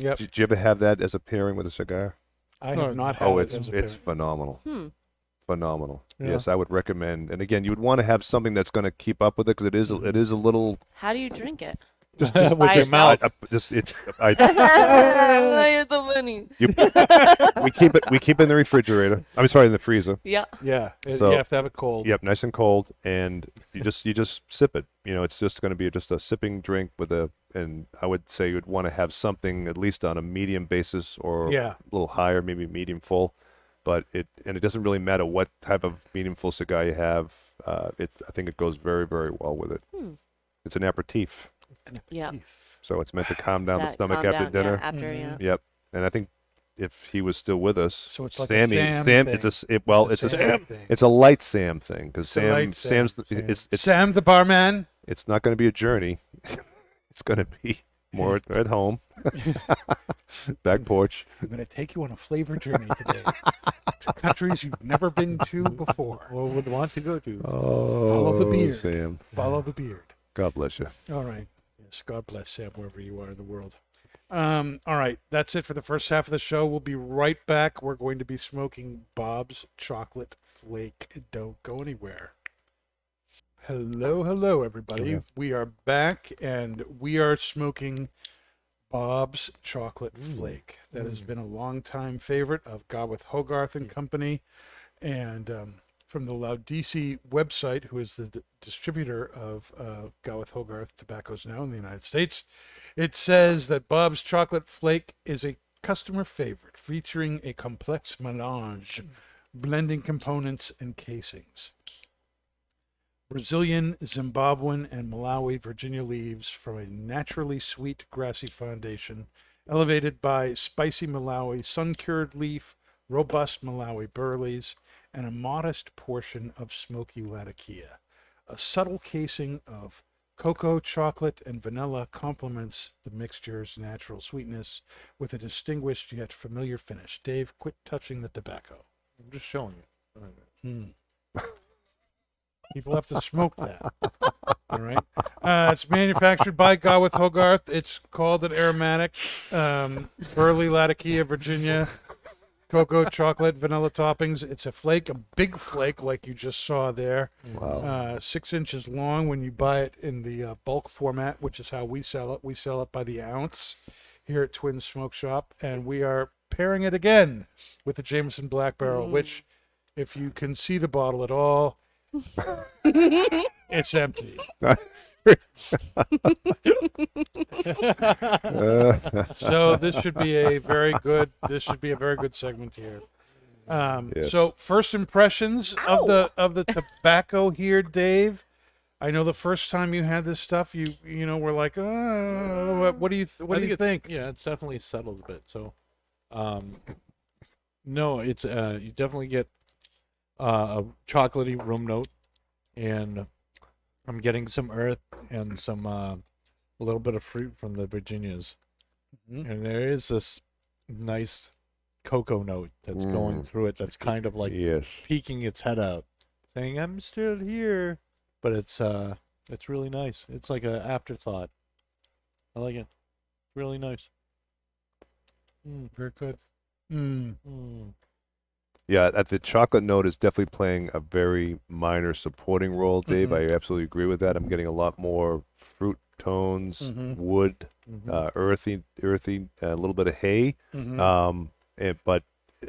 Yep. Did you ever have that as a pairing with a cigar? I have not had Oh, it it's as a it's pair. phenomenal. Hmm. Phenomenal. Yeah. Yes, I would recommend. And again, you would want to have something that's going to keep up with it because it is a- it is a little How do you drink it? Just, [laughs] by with your mouth. I, I, just it's I, [laughs] You're the funny. you, we keep it we keep it in the refrigerator. I'm sorry, in the freezer. Yeah. Yeah, it- So- you have to have it cold. Yep, nice and cold, and you just you just sip it. You know, it's just going to be just a sipping drink with a. And I would say you'd want to have something at least on a medium basis or Yeah. a little higher, maybe medium full. But it and it doesn't really matter what type of medium full cigar you have. Uh, it I think it goes very very well with it. Hmm. It's an aperitif, Yeah. so it's meant to calm down the That stomach calm after down, dinner. Yeah, after Mhm. yeah. Yep. And I think if he was still with us, So it's like a Sammy, Sam Sam, it's a it, well, it's, It's a, a Sam it's, thing. it's a light Sam thing because It's a Sam, light Sam, Sam's Sam. it's it's Sam the barman. it's not going to be a journey. [laughs] it's going to be more at, [laughs] at home, [laughs] back porch. I'm going to take you on a flavor journey today to countries you've never been to before. What would want to go to? Oh, the beard. Sam, Follow the beard. God bless you. All right. Yes, God bless Sam wherever you are in the world. Um, all right, that's it for the first half of the show. We'll be right back. We're going to be smoking Bob's Chocolate Flake. Don't go anywhere. Hello, hello, everybody. Hello. We are back, and we are smoking Bob's Chocolate Flake. That has been a long-time favorite of Gawith Hoggarth and Company, and um, from the Laudisi website, who is the d- distributor of uh, Hoggarth tobaccos now in the United States. It says that Bob's Chocolate Flake is a customer favorite, featuring a complex melange, blending components and casings. Brazilian, Zimbabwean, and Malawi Virginia leaves from a naturally sweet grassy foundation, elevated by spicy Malawi sun cured leaf, robust Malawi burleys, and a modest portion of smoky latakia. A subtle casing of cocoa, chocolate, and vanilla complements the mixture's natural sweetness with a distinguished yet familiar finish. Dave, quit touching the tobacco. I'm just showing you. Hmm. People have to smoke that. All right. Uh, it's manufactured by Gawith Hoggarth. It's called an aromatic um, Burley Latakia, Virginia. Cocoa, chocolate, vanilla toppings. It's a flake, a big flake like you just saw there. Wow. Uh, six inches long when you buy it in the uh, bulk format, which is how we sell it. We sell it by the ounce here at Twin Smoke Shop, and we are pairing it again with the Jameson Black Barrel, which, if you can see the bottle at all, [laughs] it's empty. [laughs] [laughs] so this should be a very good. This should be a very good segment here. Um, Yes. So first impressions of the of the tobacco here, Dave. I know the first time you had this stuff, you you know were like, oh, what, what do you th- what I do you think? Yeah, it's definitely settled a bit. So, um, no, it's uh, you definitely get uh, a chocolatey room note, and I'm getting some earth and some uh, a little bit of fruit from the Virginias, Mhm. and there is this nice cocoa note that's going Mm. through it. That's kind of like yes. peeking its head out, saying "I'm still here," but it's uh, it's really nice. It's like a afterthought. I like it. Really nice. Mm, Very good. Mm. mm. Yeah, at the chocolate note is definitely playing a very minor supporting role, Dave. Mhm. I absolutely agree with that. I'm getting a lot more fruit tones, Mhm. wood, Mhm. uh, earthy, earthy, a little bit of hay. Mhm. Um, and, but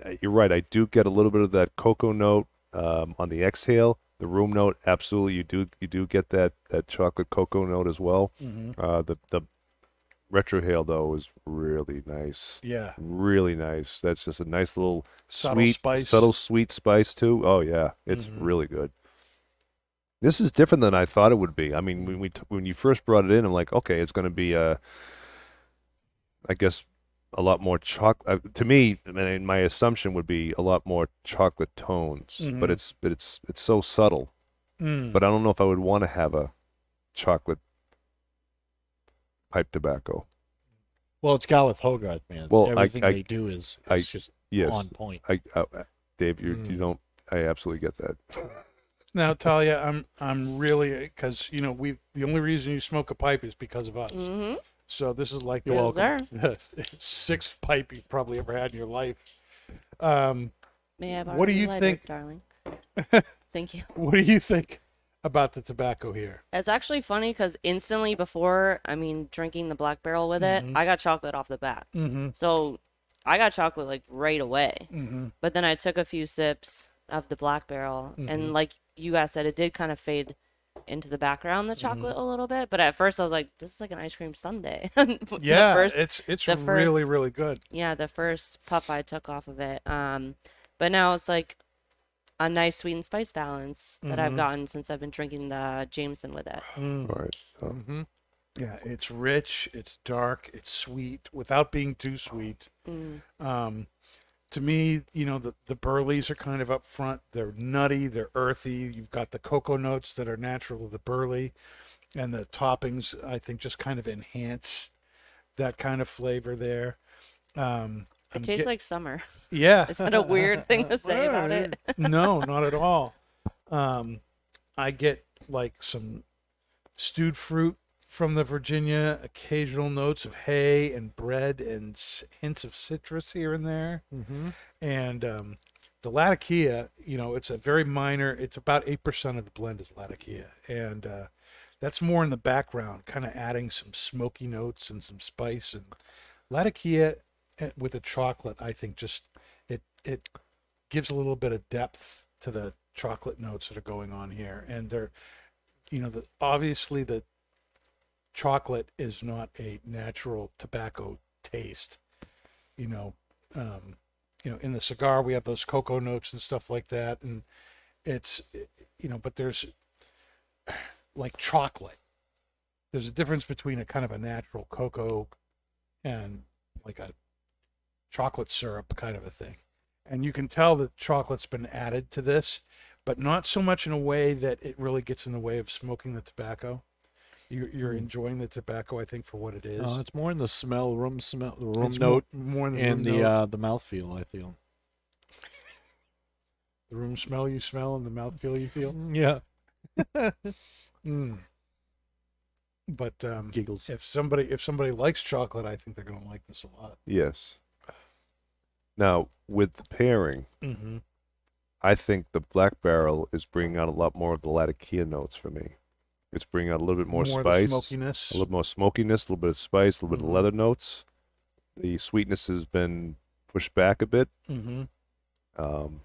uh, you're right. I do get a little bit of that cocoa note um, on the exhale. The room note, absolutely, you do you do get that that chocolate cocoa note as well. Mhm. Uh, the the retrohale though is really nice, Yeah. really nice. That's just a nice little Subtle sweet, spice. subtle sweet spice too. Oh yeah, it's Mhm. really good. This is different than I thought it would be. I mean, when we t- when you first brought it in, I'm like, okay, it's going to be uh I guess a lot more chocolate. Uh, to me, I mean, my assumption would be a lot more chocolate tones, Mhm. but it's but it's it's so subtle. Mm. But I don't know if I would want to have a chocolate pipe tobacco. Well, it's Gawith Hoggarth, man. Well, everything I- they do is, I- just Yes, on point. I, uh, Dave, you you Mm. don't. I absolutely get that. [laughs] Now, Talia, I'm I'm really because you know we the only reason you smoke a pipe is because of us. Mm-hmm. So this is like the Yes, sir. [laughs] sixth pipe you've probably ever had in your life. Um, May I borrow What do you lighter, think- darling? [laughs] Thank you. what do you think about the tobacco here? It's actually funny because instantly before, I mean, drinking the black barrel with it, Mhm. I got chocolate off the bat. Mm-hmm. So I got chocolate like right away. Mm-hmm. But then I took a few sips of the black barrel, and like you guys said, it did kind of fade into the background, Mm-hmm. the chocolate a little bit. But at first, I was like, "This is like an ice cream sundae." [laughs] Yeah, first- it's it's really first- really good. yeah, the first puff I took off of it. Um, but now it's like a nice sweet and spice balance that I've Mhm. gotten since I've been drinking the Jameson with it. Mm. All right. Oh, Mm-hmm. Yeah, it's rich, it's dark, it's sweet without being too sweet. Mm. Um, to me, you know, the, the burleys are kind of up front. They're nutty, they're earthy. You've got the cocoa notes that are natural of the burley, and the toppings, I think, just kind of enhance that kind of flavor there. Um, It I'm tastes get- like summer. [laughs] yeah. Is that a weird [laughs] thing to say about it? no, [laughs] not at all. Um, I get like some stewed fruit from the Virginia, occasional notes of hay and bread, and s- hints of citrus here and there. Mm-hmm. And um, the Latakia, you know, it's a very minor. It's about eight percent of the blend is Latakia, and uh, that's more in the background, kind of adding some smoky notes and some spice. And Latakia with the chocolate, I think, just it it gives a little bit of depth to the chocolate notes that are going on here, and they're, you know, the obviously the chocolate is not a natural tobacco taste, you know. Um, you know, in the cigar we have those cocoa notes and stuff like that, and it's, you know, but there's like chocolate. There's a difference between a kind of a natural cocoa and like a chocolate syrup kind of a thing. And you can tell that chocolate's been added to this, but not so much in a way that it really gets in the way of smoking the tobacco. You, you're enjoying the tobacco, I think, for what it is. Uh, it's more in the smell, room smell, the room It's note, more, more in the and room the note. uh, the mouthfeel. I feel. the room smell you smell and the mouth feel you feel. Yeah. [laughs] Mm. But um, Giggles. if somebody if somebody likes chocolate, I think they're gonna like this a lot. Yes. Now, with the pairing, Mm-hmm. I think the Black Barrel is bringing out a lot more of the Latakia notes for me. It's bringing out a little bit more, the spice, smokiness. a little more smokiness, a little bit of spice, a little bit Mhm. of leather notes. The sweetness has been pushed back a bit. Mm-hmm. Um,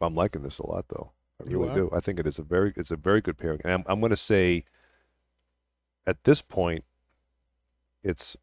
I'm liking this a lot, though. I really do. I think it is a very, it's a very good pairing. And I'm, I'm going to say, at this point, it's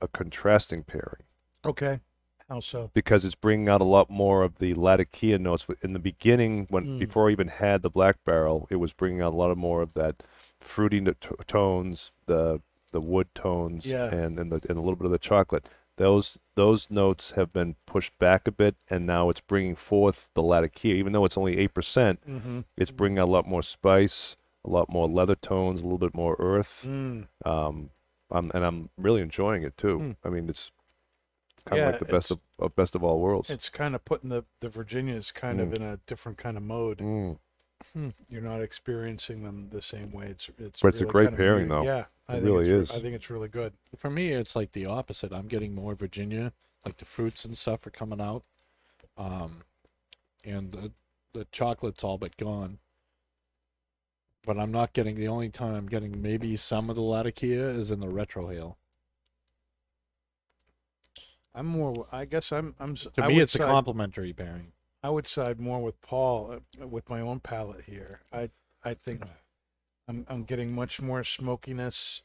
a contrasting pairing Okay. How so? because it's bringing out a lot more of the Latakia notes. In the beginning, when Mm. before I even had the Black Barrel, it was bringing out a lot of more of that fruity t- tones, the the wood tones, Yeah. and and, the, and a little bit of the chocolate. Those those notes have been pushed back a bit, and now it's bringing forth the Latakia. Even though it's only eight percent, Mm-hmm. it's bringing out a lot more spice, a lot more leather tones, a little bit more earth. Mm. Um, I'm, and I'm really enjoying it too. Hmm. I mean, it's kind of Yeah, like the best of, of best of all worlds. It's kind of putting the the Virginias kind of Mm. in a different kind of mode. Mm. You're not experiencing them the same way. It's it's. But it's a great pairing, weird. though. Yeah, I It think really it's, is. I think it's really good. For me, it's like the opposite. I'm getting more Virginia, like the fruits and stuff are coming out, um, and the the chocolate's all but gone. But I'm not getting. The only time I'm getting maybe some of the Latakia is in the retrohale. I'm more. I guess I'm. I'm. To I me, would it's a side- complementary pairing. I would side more with Paul uh, with my own palate here. I I think I'm I'm getting much more smokiness,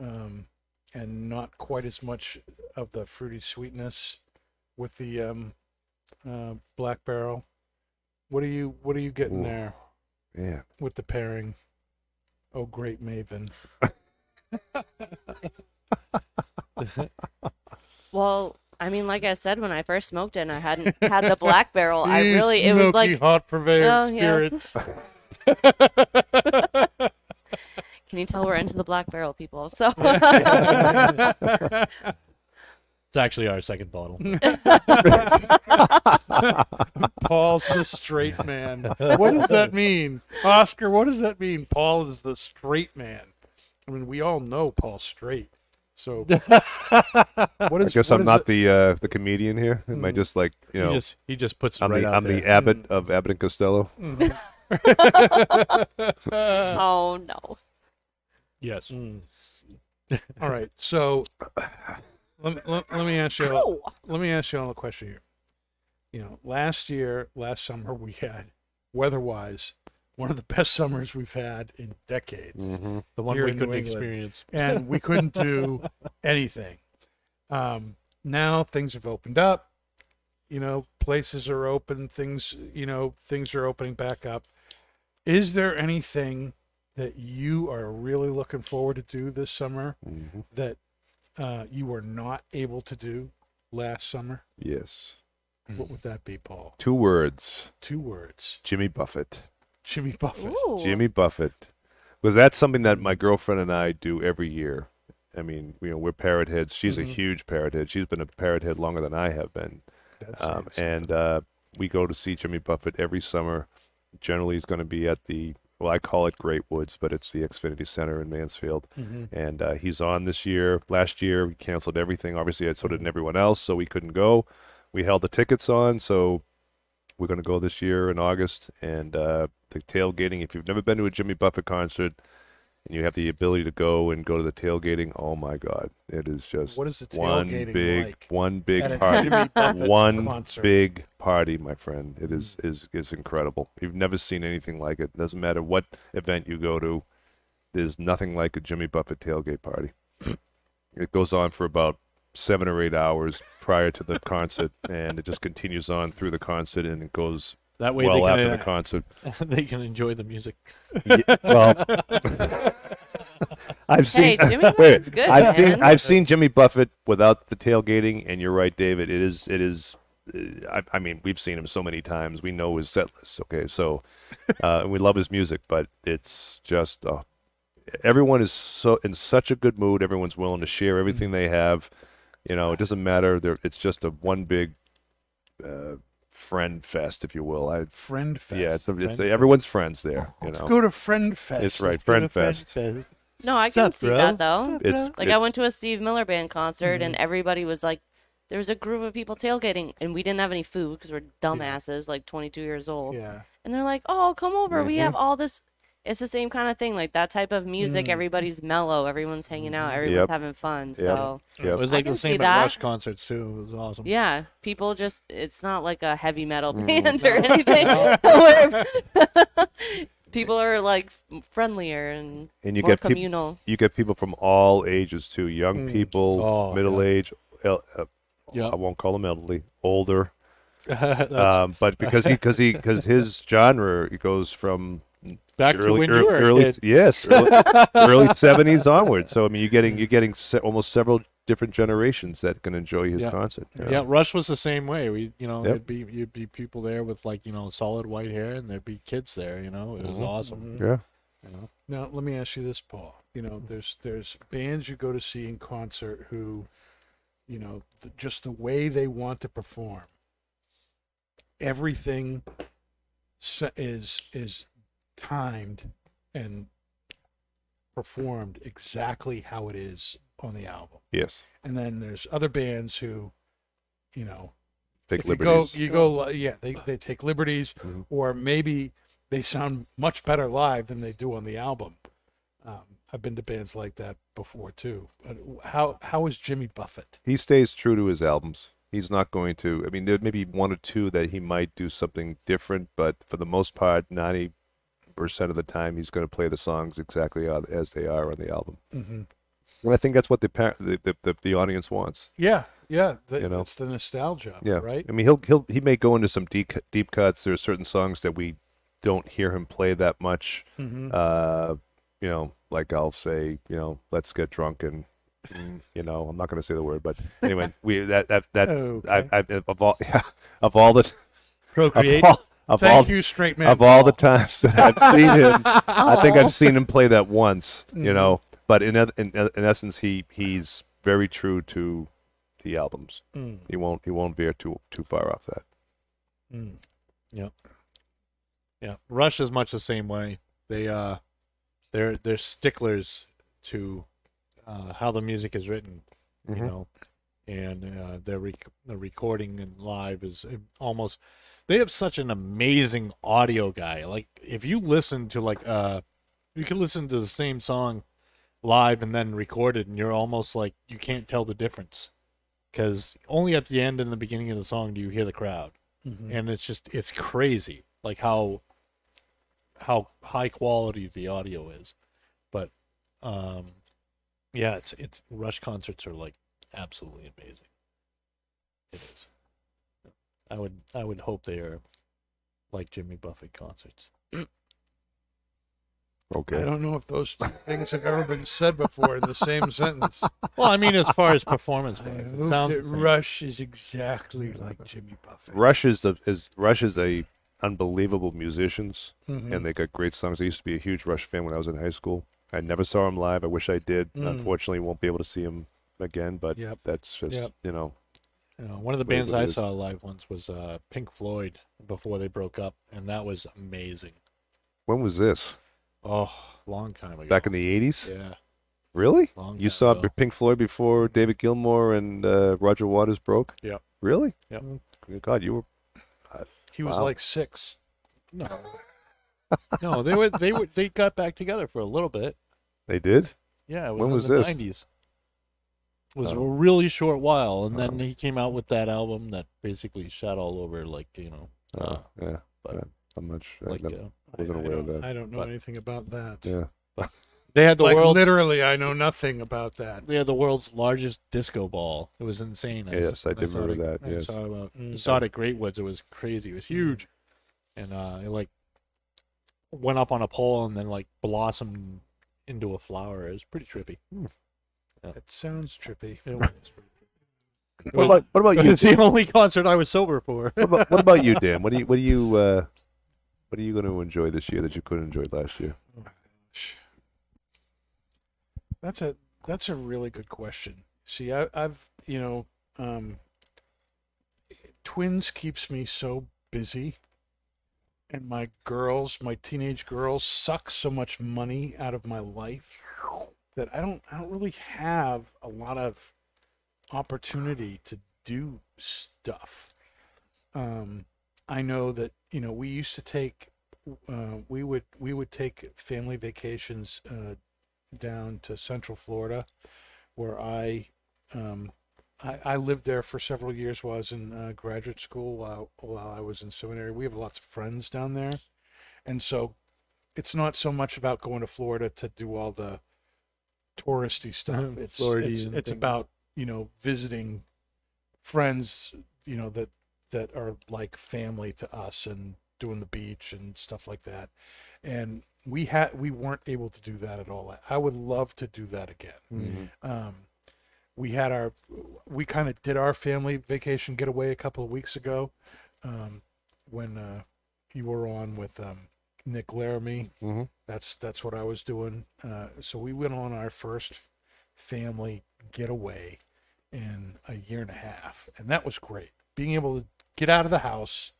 um, and not quite as much of the fruity sweetness with the um, uh, black barrel. What are you What are you getting Ooh. there Yeah. with the pairing? Oh, great Maven. [laughs] Well, I mean, like I said, when I first smoked it and I hadn't had the black barrel, I really, it was like, hot purveyor Oh, yes. [laughs] [laughs] can you tell we're into the black barrel, people? So, [laughs] It's actually our second bottle. Paul's the straight man. What does that mean? Oscar, what does that mean? Paul is the straight man. I mean, we all know Paul's straight. So [laughs] what I is guess what I'm is not it- the uh, the comedian here. Am I Mm. just like you know? he just he just puts it I'm right the out I'm there. the Abbott of Abbott and Costello. Mhm. [laughs] oh no. yes. Mm. [laughs] All right. So let me, let, let me ask you Ow. let me ask you all a question here. You know, last year, last summer we had weather-wise one of the best summers we've had in decades. Mm-hmm. The one Here we couldn't experience. [laughs] and we couldn't do anything. Um, now things have opened up. You know, places are open. Things, you know, things are opening back up. Is there anything that you are really looking forward to do this summer Mm-hmm. that uh, you were not able to do last summer? Yes. What would that be, Paul? Two words: Two words. Jimmy Buffett. Jimmy Buffett. Ooh. Jimmy Buffett. Was that something that my girlfriend and I do every year? I mean, you know, we're parrot heads. She's Mhm. a huge parrot head. She's been a parrot head longer than I have been. That's Um, and uh, we go to see Jimmy Buffett every summer. Generally, he's going to be at the well, I call it Great Woods, but it's the Xfinity Center in Mansfield. Mhm. And uh, he's on this year. Last year, we canceled everything. Obviously, I so did everyone else, so we couldn't go. We held the tickets on, so we're going to go this year in August. And uh, the tailgating, if you've never been to a Jimmy Buffett concert and you have the ability to go and go to the tailgating, oh my God, it is just What is the one big, like one big party one concert? big party, my friend. It is is is incredible. You've never seen anything like it. Doesn't matter what event you go to. There's nothing like a Jimmy Buffett tailgate party. It goes on for about seven or eight hours prior to the concert, and it just continues on through the concert, and it goes That way well they after can the concert. [laughs] they can enjoy the music. Yeah, well, [laughs] I've Hey, seen. Jimmy [laughs] wait, good, I've seen. I've seen Jimmy Buffett without the tailgating, and you're right, David. It is. It is. uh, I, I mean, we've seen him so many times. We know his set list. Okay, so uh, we love his music, but it's just uh, everyone is so in such a good mood. Everyone's willing to share everything they have. You know, it doesn't matter. They're, it's just a one big uh, friend fest, if you will. I, Friend Fest. yeah, it's, a, Friend it's fest. everyone's friends there. You know, Go to Friend Fest. it's right, friend fest. No, I can up, see bro? that though. It's Like it's, I went to a Steve Miller Band concert Mm-hmm. and everybody was like there was a group of people tailgating, and we didn't have any food because we're dumbasses, like 22 years old. Yeah. And they're like, "Oh, come over. We Mm-hmm. have all this." It's the same kind of thing, like that type of music. Mm. Everybody's mellow. Everyone's hanging out. Everyone's. Yep. having fun. Yep. So It was like the same that. at Rush concerts too. It was awesome. yeah, people just. It's not like a heavy metal Mm. band [laughs] or anything. [laughs] [laughs] people are like friendlier and, And you more get people communal. you get people from all ages too. Young Mm. people, Oh, middle yeah. age. el- Uh, Yeah. I won't call them elderly, older. Um, but because he because he because his genre it goes from back to early, when ear- you were a early kid. yes early, [laughs] early 70s onward. So I mean, you're getting you're getting se- almost several different generations that can enjoy his Yeah. concert. you know. Yeah, Rush was the same way. We, you know, Yep. there'd be you'd be people there with like you know solid white hair, and there'd be kids there. You know, it was Mhm. awesome. yeah. You know, Now, let me ask you this, Paul. You know, there's there's bands you go to see in concert who, you know, th- just the way they want to perform, everything is is timed and performed exactly how it is on the album. Yes. And then there's other bands who, you know, Take liberties. you go, you go, yeah, they, they take liberties, Mhm. or maybe they sound much better live than they do on the album. Um, I've been to bands like that before too. But how how is Jimmy Buffett? he stays true to his albums. He's not going to. I mean, there may be one or two that he might do something different, but for the most part, ninety percent of the time, he's going to play the songs exactly as they are on the album. Mm-hmm. And I think that's what the the, the, the, audience wants. Yeah, yeah, the, You know? that's the nostalgia. Yeah, right. I mean, he'll he'll he may go into some deep deep cuts. There are certain songs that we don't hear him play that much. Mm-hmm. Uh, you know, like I'll say, you know, let's get drunk and. mm, You know, I'm not going to say the word, but anyway, we that that that [laughs] Okay. I, I of all [laughs] yeah, of all the Procreate. Of all, of all, you, straight man. of all the times that I've [laughs] seen him, I think. I've seen him play that once. You know, but in, in in essence, he he's very true to the albums. Mm, He won't he won't veer too too far off that. mm. yeah. Rush is much the same way. They uh, they're they're sticklers to uh, how the music is written. you Mhm. know, and uh, their rec- the recording and live is almost. They have such an amazing audio guy. Like if you listen to like uh, you can listen to the same song live and then recorded, and you're almost like you can't tell the difference because only at the end and the beginning of the song do you hear the crowd, Mhm. and it's just it's crazy like how how high quality the audio is, but um, yeah, it's it's Rush concerts are like absolutely amazing. It is. I would I would hope they are like Jimmy Buffett concerts. Okay. I don't know if those two things have ever been said before in the same sentence. Well, I mean, as far as performance I wise, it sounds that the same. Rush is exactly like Jimmy Buffett. Rush is the is Rush is a unbelievable musicians Mhm. and they got great songs. I used to be a huge Rush fan when I was in high school. I never saw him live. I wish I did. Mm. Unfortunately, won't be able to see him again. But Yep. that's just Yep. you know You know, one of the bands I saw live once was uh, Pink Floyd before they broke up, and that was amazing. when was this? Oh, long time ago. Back in the eighties? yeah, Really? long You saw ago. Pink Floyd before David Gilmour and uh, Roger Waters broke? Yep. Really? Yep. Oh, good God, you were He was Wow. like six. no, no, they were they were they got back together for a little bit. they did? Yeah, it was When in was the this? 90s. It was Oh. a really short while, and then Oh. he came out with that album that basically shot all over, like you know, uh, Uh, yeah. but- yeah. I'm not sure. like I never- uh, wasn't I, I of don't, that. I don't know But- anything about that. yeah. [laughs] they had the like world's literally, I know nothing about that. they had the world's largest disco ball. It was insane. Yes, I did remember it- that, I yes. saw, it, uh, Mm. saw it at Great Woods. It was crazy. It was huge, and uh, it like went up on a pole and then like blossomed into a flower. It was pretty trippy. It sounds trippy. It [laughs] was. What about, what about you? it's the only concert I was sober for. what, about, what about you, Dan? [laughs] What do you what do you uh, what are you going to enjoy this year that you couldn't enjoy last year? That's a that's a really good question. See, I, I've you know, um, twins keeps me so busy, and my girls, my teenage girls, suck so much money out of my life that I don't I don't really have a lot of opportunity to do stuff. Um, I know that you know we used to take uh, we would we would take family vacations uh, down to Central Florida, where I um, I, I lived there for several years while I was in uh, graduate school while while I was in seminary. We have lots of friends down there, and so it's not so much about going to Florida to do all the touristy stuff. Mhm, It's it's, it's about you know visiting friends you know that that are like family to us and doing the beach and stuff like that. And we had we weren't able to do that at all. I would love to do that again. Um, we had our we kind of did our family vacation getaway a couple of weeks ago um, when uh, you were on with um, Nick Laramie. hmm That's that's what I was doing. Uh, so we went on our first family getaway in a year and a half, and that was great. Being able to get out of the house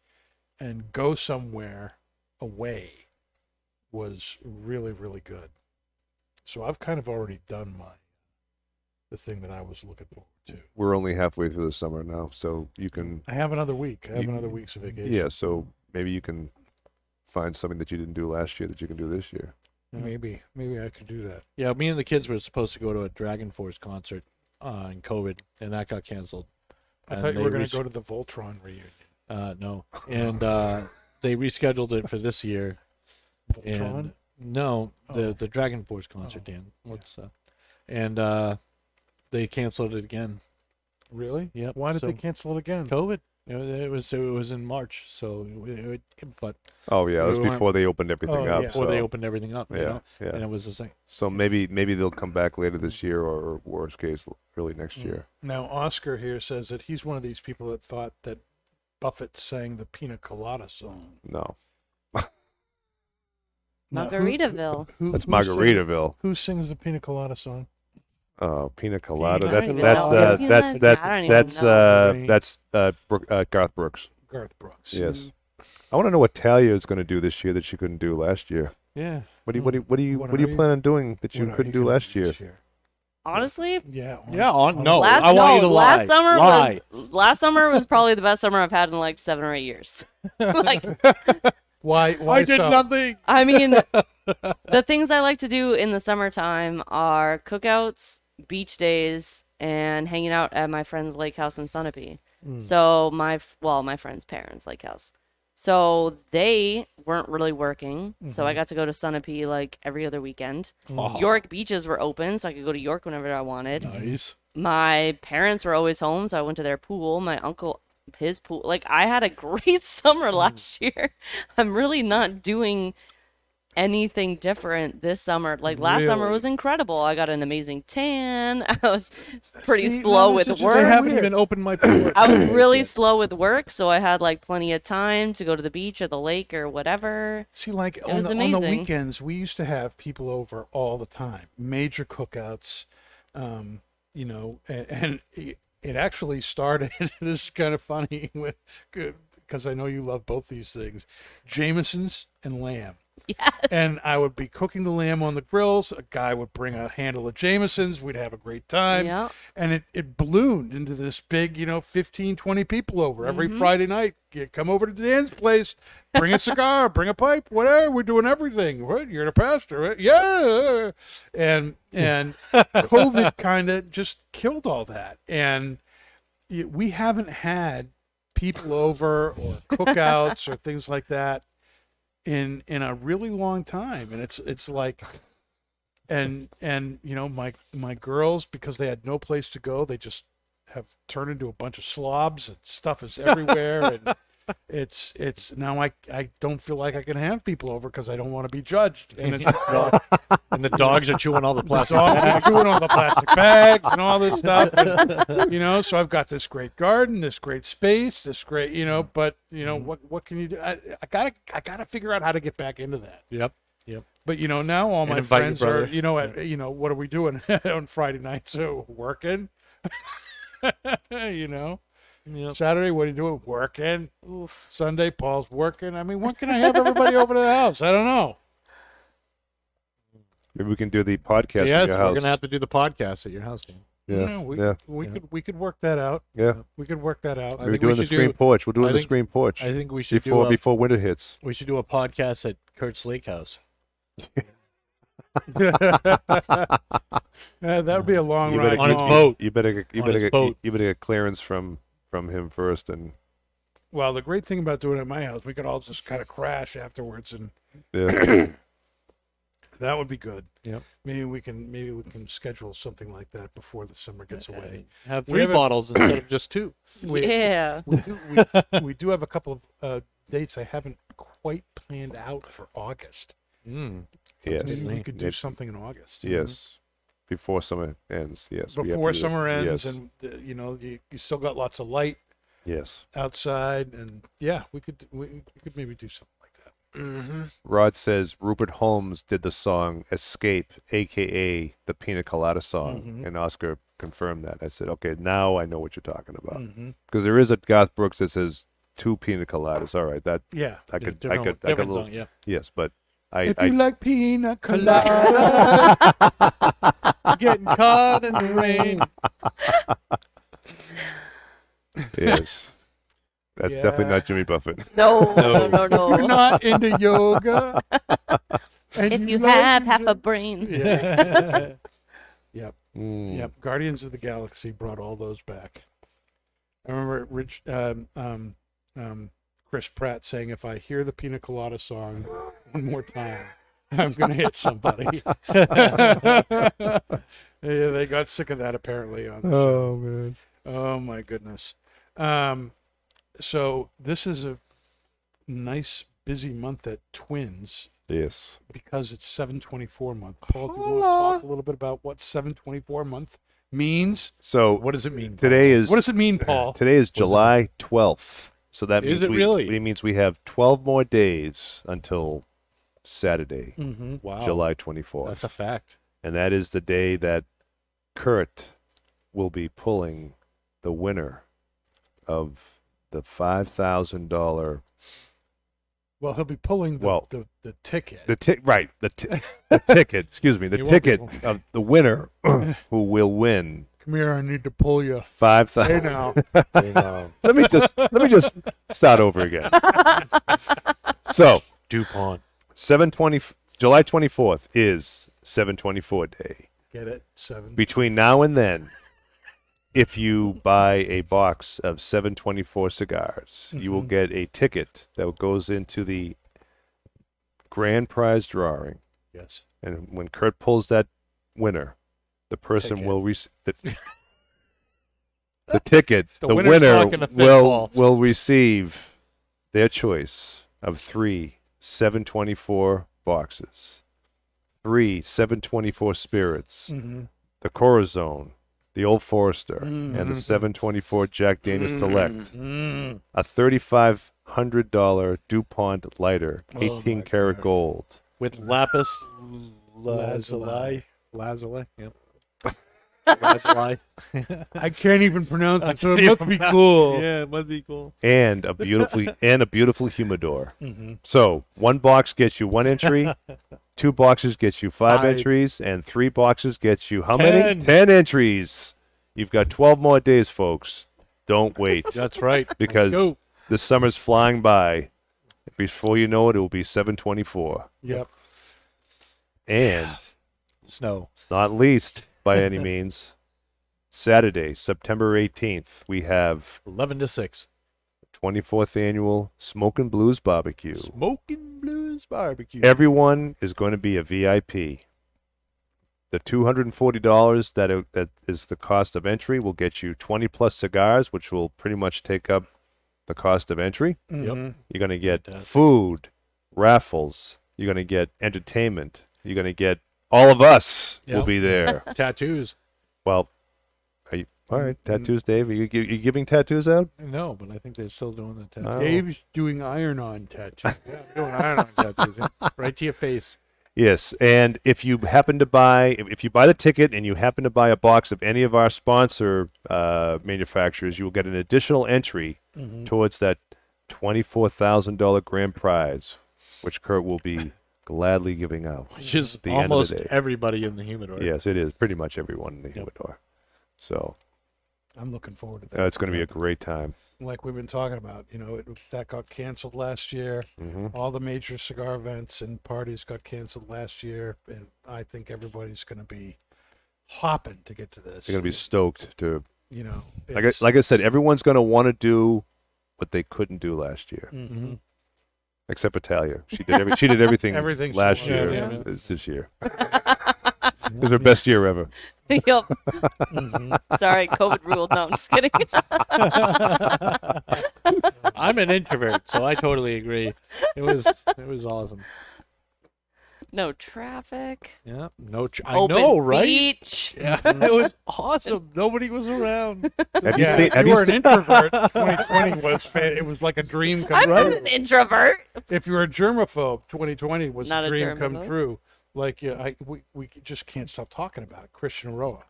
and go somewhere away was really really good. So I've kind of already done my the thing that I was looking forward to. We're only halfway through the summer now, so you can. I have another week. I have You- another week's vacation. Yeah, so maybe you can find something that you didn't do last year that you can do this year. maybe maybe I could do that. Yeah, me and the kids were supposed to go to a Dragon Force concert uh, in COVID, and that got canceled. I And thought you were going res- to go to the Voltron reunion. Uh, no, and uh, [laughs] they rescheduled it for this year. Voltron. And no, the Oh. the Dragon Force concert, Oh, Dan. What's uh, and uh, they canceled it again. Really? Yep. Why did so they cancel it again? COVID. It was, it was in March, so it, it, but Oh yeah, it was We before they opened everything Oh, up. yeah. before they opened everything up, you Yeah, know, yeah. and it was the same. So maybe maybe they'll come back later this year, or worst case, early next Mm. year. Now, Oscar here says that he's one of these people that thought that Buffett sang the Pina Colada song. No, [laughs] Now, who- Margaritaville. Who, that's who Margaritaville. Who sings the Pina Colada song? Oh, Pina Colada. I That's don't that's even uh, that's I that's don't even that's uh that's uh, Brook, uh Garth Brooks. Garth Brooks. Yes. I want to know what Talia is going to do this year that she couldn't do last year. Yeah. What do you what do you what do you What what do are you you- plan on doing that you What couldn't do gonna last year? year? Honestly, Yeah. Yeah, on- no. last I want no, you to last lie. summer Lie. was last summer was [laughs] probably the best summer I've had in like seven or eight years. [laughs] [laughs] like Why? Why I did so? nothing. I mean, the things I like to do in the summertime are cookouts, beach days, and hanging out at my friend's lake house in Sunapee. Hmm. So my well, my friend's parents' lake house. So they weren't really working, so I mm-hmm. got to go to Sunapee like every other weekend. Hmm. York beaches were open, so I could go to York whenever I wanted. Nice. My parents were always home, so I went to their pool. My uncle, his pool. Like I had a [laughs] great summer hmm. last year. [laughs] I'm really not doing anything different this summer. Like last summer was incredible. I got an amazing tan. [laughs] I was pretty See, slow no, with this is just- They work. haven't even opened my pool. I was [coughs] really slow with work, so I had like plenty of time to go to the beach or the lake or whatever. See, like on the, on the weekends, we used to have people over all the time, major cookouts, um, you know, and, and it, it actually started. [laughs] this is kind of funny [laughs] because I know you love both these things, Jameson's and lamb. [laughs] Yes. And I would be cooking the lamb on the grills. A guy would bring a handle of Jameson's. We'd have a great time. Yeah. And it, it ballooned into this big, you know, 15, 20 people over every Mm-hmm. Friday night. You come over to Dan's place, bring a cigar, [laughs] bring a pipe, whatever. We're doing everything. What? You're the pastor, right? Yeah. And, and [laughs] COVID kind of just killed all that. And we haven't had people over or cookouts or things like that in in a really long time. And it's it's like and and you know my my girls because they had no place to go they just have turned into a bunch of slobs and stuff is [laughs] everywhere. And it's it's now I I don't feel like I can have people over because I don't want to be judged and it's [laughs] and the dogs are chewing all the plastic. dogs are chewing on the plastic bags and all this stuff. and, you know, so I've got this great garden, this great space, this great, you know, but you know, what what can you do? I, I gotta I gotta figure out how to get back into that. Yep. Yep. But you know, now all And my friends are, you know, at, you know, what are we doing [laughs] on Friday night? So working. [laughs] you know, Yep. Saturday, what are you doing? Working. Oof. Sunday, Paul's working. I mean, when can I have everybody over to the house? I don't know. Maybe we can do the podcast yes, in your we're gonna have to do the podcast at your house, man. Yeah, we, yeah. we Yeah. could we could work that out. Yeah. We could work that out. We're think we doing the screen do- porch. We're doing I the screen porch I think we should before do a, before winter hits. we should do a podcast at Kurt's Lake House. Yeah, [laughs] [laughs] that would be a long You ride. better, On his home. boat. you better get you On better get boat. you better get clearance from from him first, and Well, the great thing about doing it at my house, we could all just kind of crash afterwards, and yeah, [coughs] that would be good. Yeah, Maybe we can maybe we can schedule something like that before the summer gets away. Have three have a- bottles instead of just two. [coughs] We, yeah. we, do, we, [laughs] we do have a couple of uh, dates I haven't quite planned out for August. Mm. yes, Maybe we could do It- something in August. yes, before summer ends. Yes, we have Before to do- summer ends, yes, and uh, you know you, you still got lots of light yes. outside, and yeah, we could we, we could maybe do something like that. Rod says Rupert Holmes did the song "Escape," aka the Pina Colada song, Mhm. and Oscar confirmed that. I said, "Okay, now I know what you're talking about." Mm-hmm. Because there is a Garth Brooks that says two Pina Coladas. All right, that Yeah. I could, I Different- could, I could, different little, song, yeah. yes, but I, If I, you like pina [laughs] colada, [laughs] Getting caught in the rain. [laughs] yes, that's definitely not Jimmy Buffett. No, no, no, no. [laughs] you're not into yoga. [laughs] and if you like have half ju- a brain. Yeah. yep. Mm. Yep. Guardians of the Galaxy brought all those back. I remember Rich, um, um, um, Chris Pratt saying, "If I hear the Pina Colada song one more time, [laughs] I'm gonna hit somebody." [laughs] yeah, they got sick of that apparently on the show. Oh man. Oh my goodness. Um, so this is a nice busy month at Twins Yes. because it's 724 month. Paul, do you want to talk a little bit about what 724 month means? So What does it mean? today is What does it mean, Paul? Today is July twelfth. So that Is means it we, really? It means we have twelve more days until Saturday, Mm-hmm. Wow. July twenty fourth, That's a fact. and that is the day that Kurt will be pulling the winner of the five thousand dollar Well, he'll be pulling the Well, the, the ticket. the ti- right the, ti- [laughs] the ticket excuse me the You won't be ticket of the winner [coughs] who will win Come here, I need to pull you. five thousand. Hey thousand. now. [laughs] let me just let me just start over again. [laughs] so DuPont. 720 July 24th is 724 day. Get it? Seven. Between now and then, if you buy a box of 724 cigars, you will Mhm. get a ticket that goes into the grand prize drawing. yes. And when Kurt pulls that winner, the person Ticket. will receive the, [laughs] the ticket. The the winner's winner talking to Finn will Paul. will receive their choice of three 724 boxes, three 724 spirits, Mm-hmm. the Corazon, the Old Forester, and Mhm. the 724 Jack Daniels Select, Mm. a $3,500 DuPont lighter, Oh 18 my karat God. gold. With lapis lazuli. Lazuli. Yep. Lazuli. [laughs] I can't even pronounce it, so can't it must be cool. Yeah, it must be cool. and a beautiful [laughs] and a beautiful humidor. Mm-hmm. So one box gets you one entry, [laughs] two boxes gets you five, Five. entries, and three boxes gets you how many? Ten. Ten entries. You've got twelve more days, folks. Don't wait That's right. because Go. the summer's flying by. Before you know it, it will be seven twenty-four. Yep. And Snow. not least by any [laughs] means, Saturday, September eighteenth, we have 11 to 6. 24th annual Smokin' Blues Barbecue. Smoking Blues Barbecue. Everyone is going to be a VIP. The two hundred and forty dollars that it, that is the cost of entry will get you twenty plus cigars, which will pretty much take up the cost of entry. Mhm. You're going to get Fantastic. food, raffles. You're going to get entertainment. You're going to get all of us will be there. [laughs] Tattoos. well, are you, all right. Tattoos, Dave. Are you, gi- you giving tattoos out? No, but I think they're still doing the tattoos. Oh. Dave's doing iron-on tattoos. [laughs] Yeah, doing iron-on tattoos. yeah. Right to your face. Yes, and if you happen to buy, if if you buy the ticket and you happen to buy a box of any of our sponsor uh, manufacturers, you will get an additional entry Mhm. towards that twenty-four thousand dollar grand prize, which Kurt will be gladly giving out. Which is The end the almost everybody in the humidor. Yes, it is pretty much everyone in the Yep. humidor. So I'm looking forward to that. uh, it's going to be a great time. like we've been talking about. You know, it, that got canceled last year. hmm All the major cigar events and parties got canceled last year, and I think everybody's going to be hopping to get to this. They're going to be stoked to you know, like I, like I said, everyone's going to want to do what they couldn't do last year, Mhm. Except for Talia. She did every, she did everything, [laughs] Everything last wanted. year. Yeah, yeah. It's this year. [laughs] it was her best year ever. [laughs] yup. Mm-hmm. Sorry, COVID ruled. No, I'm just kidding. I'm an introvert, so I totally agree. It was it was awesome. No traffic. Yeah, no, tr- I Open know, right? beach. Yeah, [laughs] it was awesome. Nobody was around. Have Yeah, you if seen? Have you you were an introvert, [laughs] 2020 was fan- it was like a dream come I'm true. not an introvert. If you were a germaphobe, 2020 was Not a a dream come true. Like, yeah, I we, we just can't stop talking about it. Christian Roa,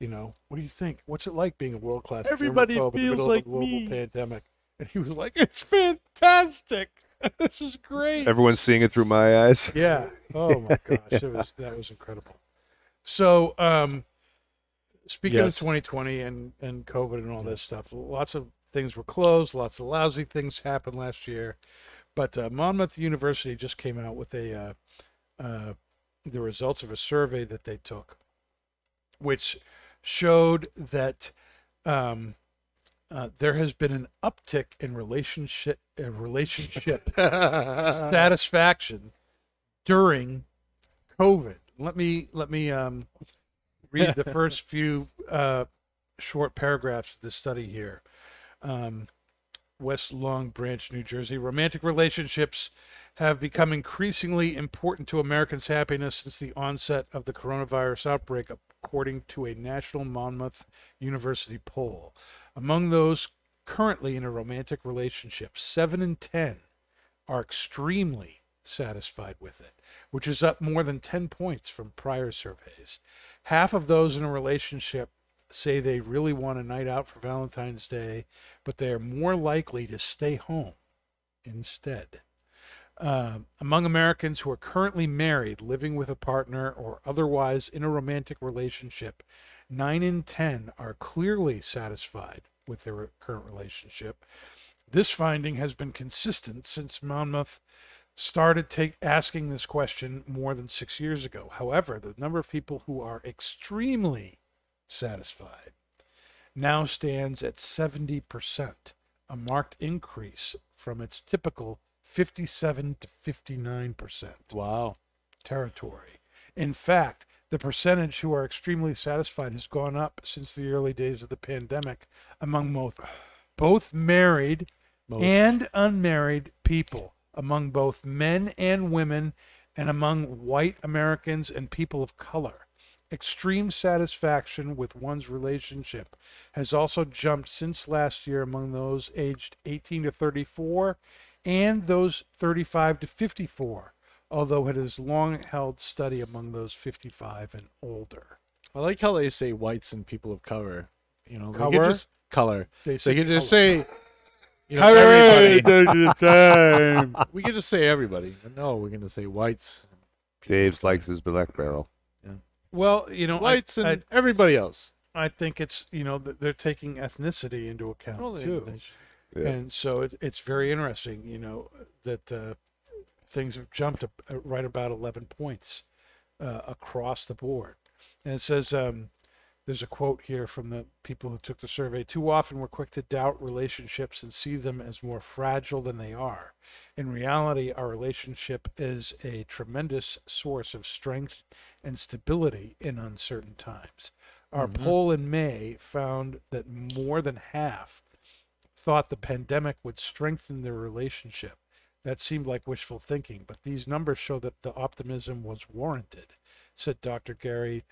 you know, what do you think? What's it like being a world class Everybody germaphobe in the middle like of a global me. pandemic? And he was like, "It's fantastic. [laughs] this is great." Everyone's seeing it through my eyes. [laughs] Yeah. Oh my [laughs] gosh, it was that was incredible. So, um, speaking Yes. of 2020 and and COVID and all this stuff, lots of things were closed. Lots of lousy things happened last year, but uh, Monmouth University just came out with a uh, uh, the results of a survey that they took, which showed that um, uh, there has been an uptick in relationship uh, relationship [laughs] satisfaction during COVID. Let me let me um, read the first [laughs] few uh, short paragraphs of this study here. Um, West Long Branch, New Jersey. Romantic relationships have become increasingly important to Americans' happiness since the onset of the coronavirus outbreak, according to a National Monmouth University poll. Among those currently in a romantic relationship, seven in ten are extremely satisfied with it, which is up more than 10 points from prior surveys. Half of those in a relationship say they really want a night out for Valentine's Day, but they are more likely to stay home instead. Um, among Americans who are currently married, living with a partner, or otherwise in a romantic relationship, 9 in 10 are clearly satisfied with their current relationship. This finding has been consistent since Monmouth started take, asking this question more than six years ago. However, the number of people who are extremely satisfied now stands at 70%, a marked increase from its typical 57 to 59% wow. territory. In fact, the percentage who are extremely satisfied has gone up since the early days of the pandemic among both both married Both. and unmarried people, among both men and women, and among white Americans and people of color. Extreme satisfaction with one's relationship has also jumped since last year among those aged 18 to 34 and those 35 to 54, although it has long held study among those 55 and older. I like how they say whites and people of color. You know, they Color? could just color. They They say could just say, you know, everybody. [laughs] we could just say everybody. No, we're gonna say whites, Dave likes his black barrel. Yeah. Well, you know, I- whites, and I, everybody else. I think it's you know they're taking ethnicity into account Well, they- too, they should- Yeah. and so it, it's very interesting. You know that uh, things have jumped up, uh, right about eleven points uh, across the board, and it says um, there's a quote here from the people who took the survey. Too often we're quick to doubt relationships and see them as more fragile than they are. In reality, our relationship is a tremendous source of strength and stability in uncertain times. Our poll in May found that more than half thought the pandemic would strengthen their relationship. That seemed like wishful thinking, but these numbers show that the optimism was warranted, said Dr. Gary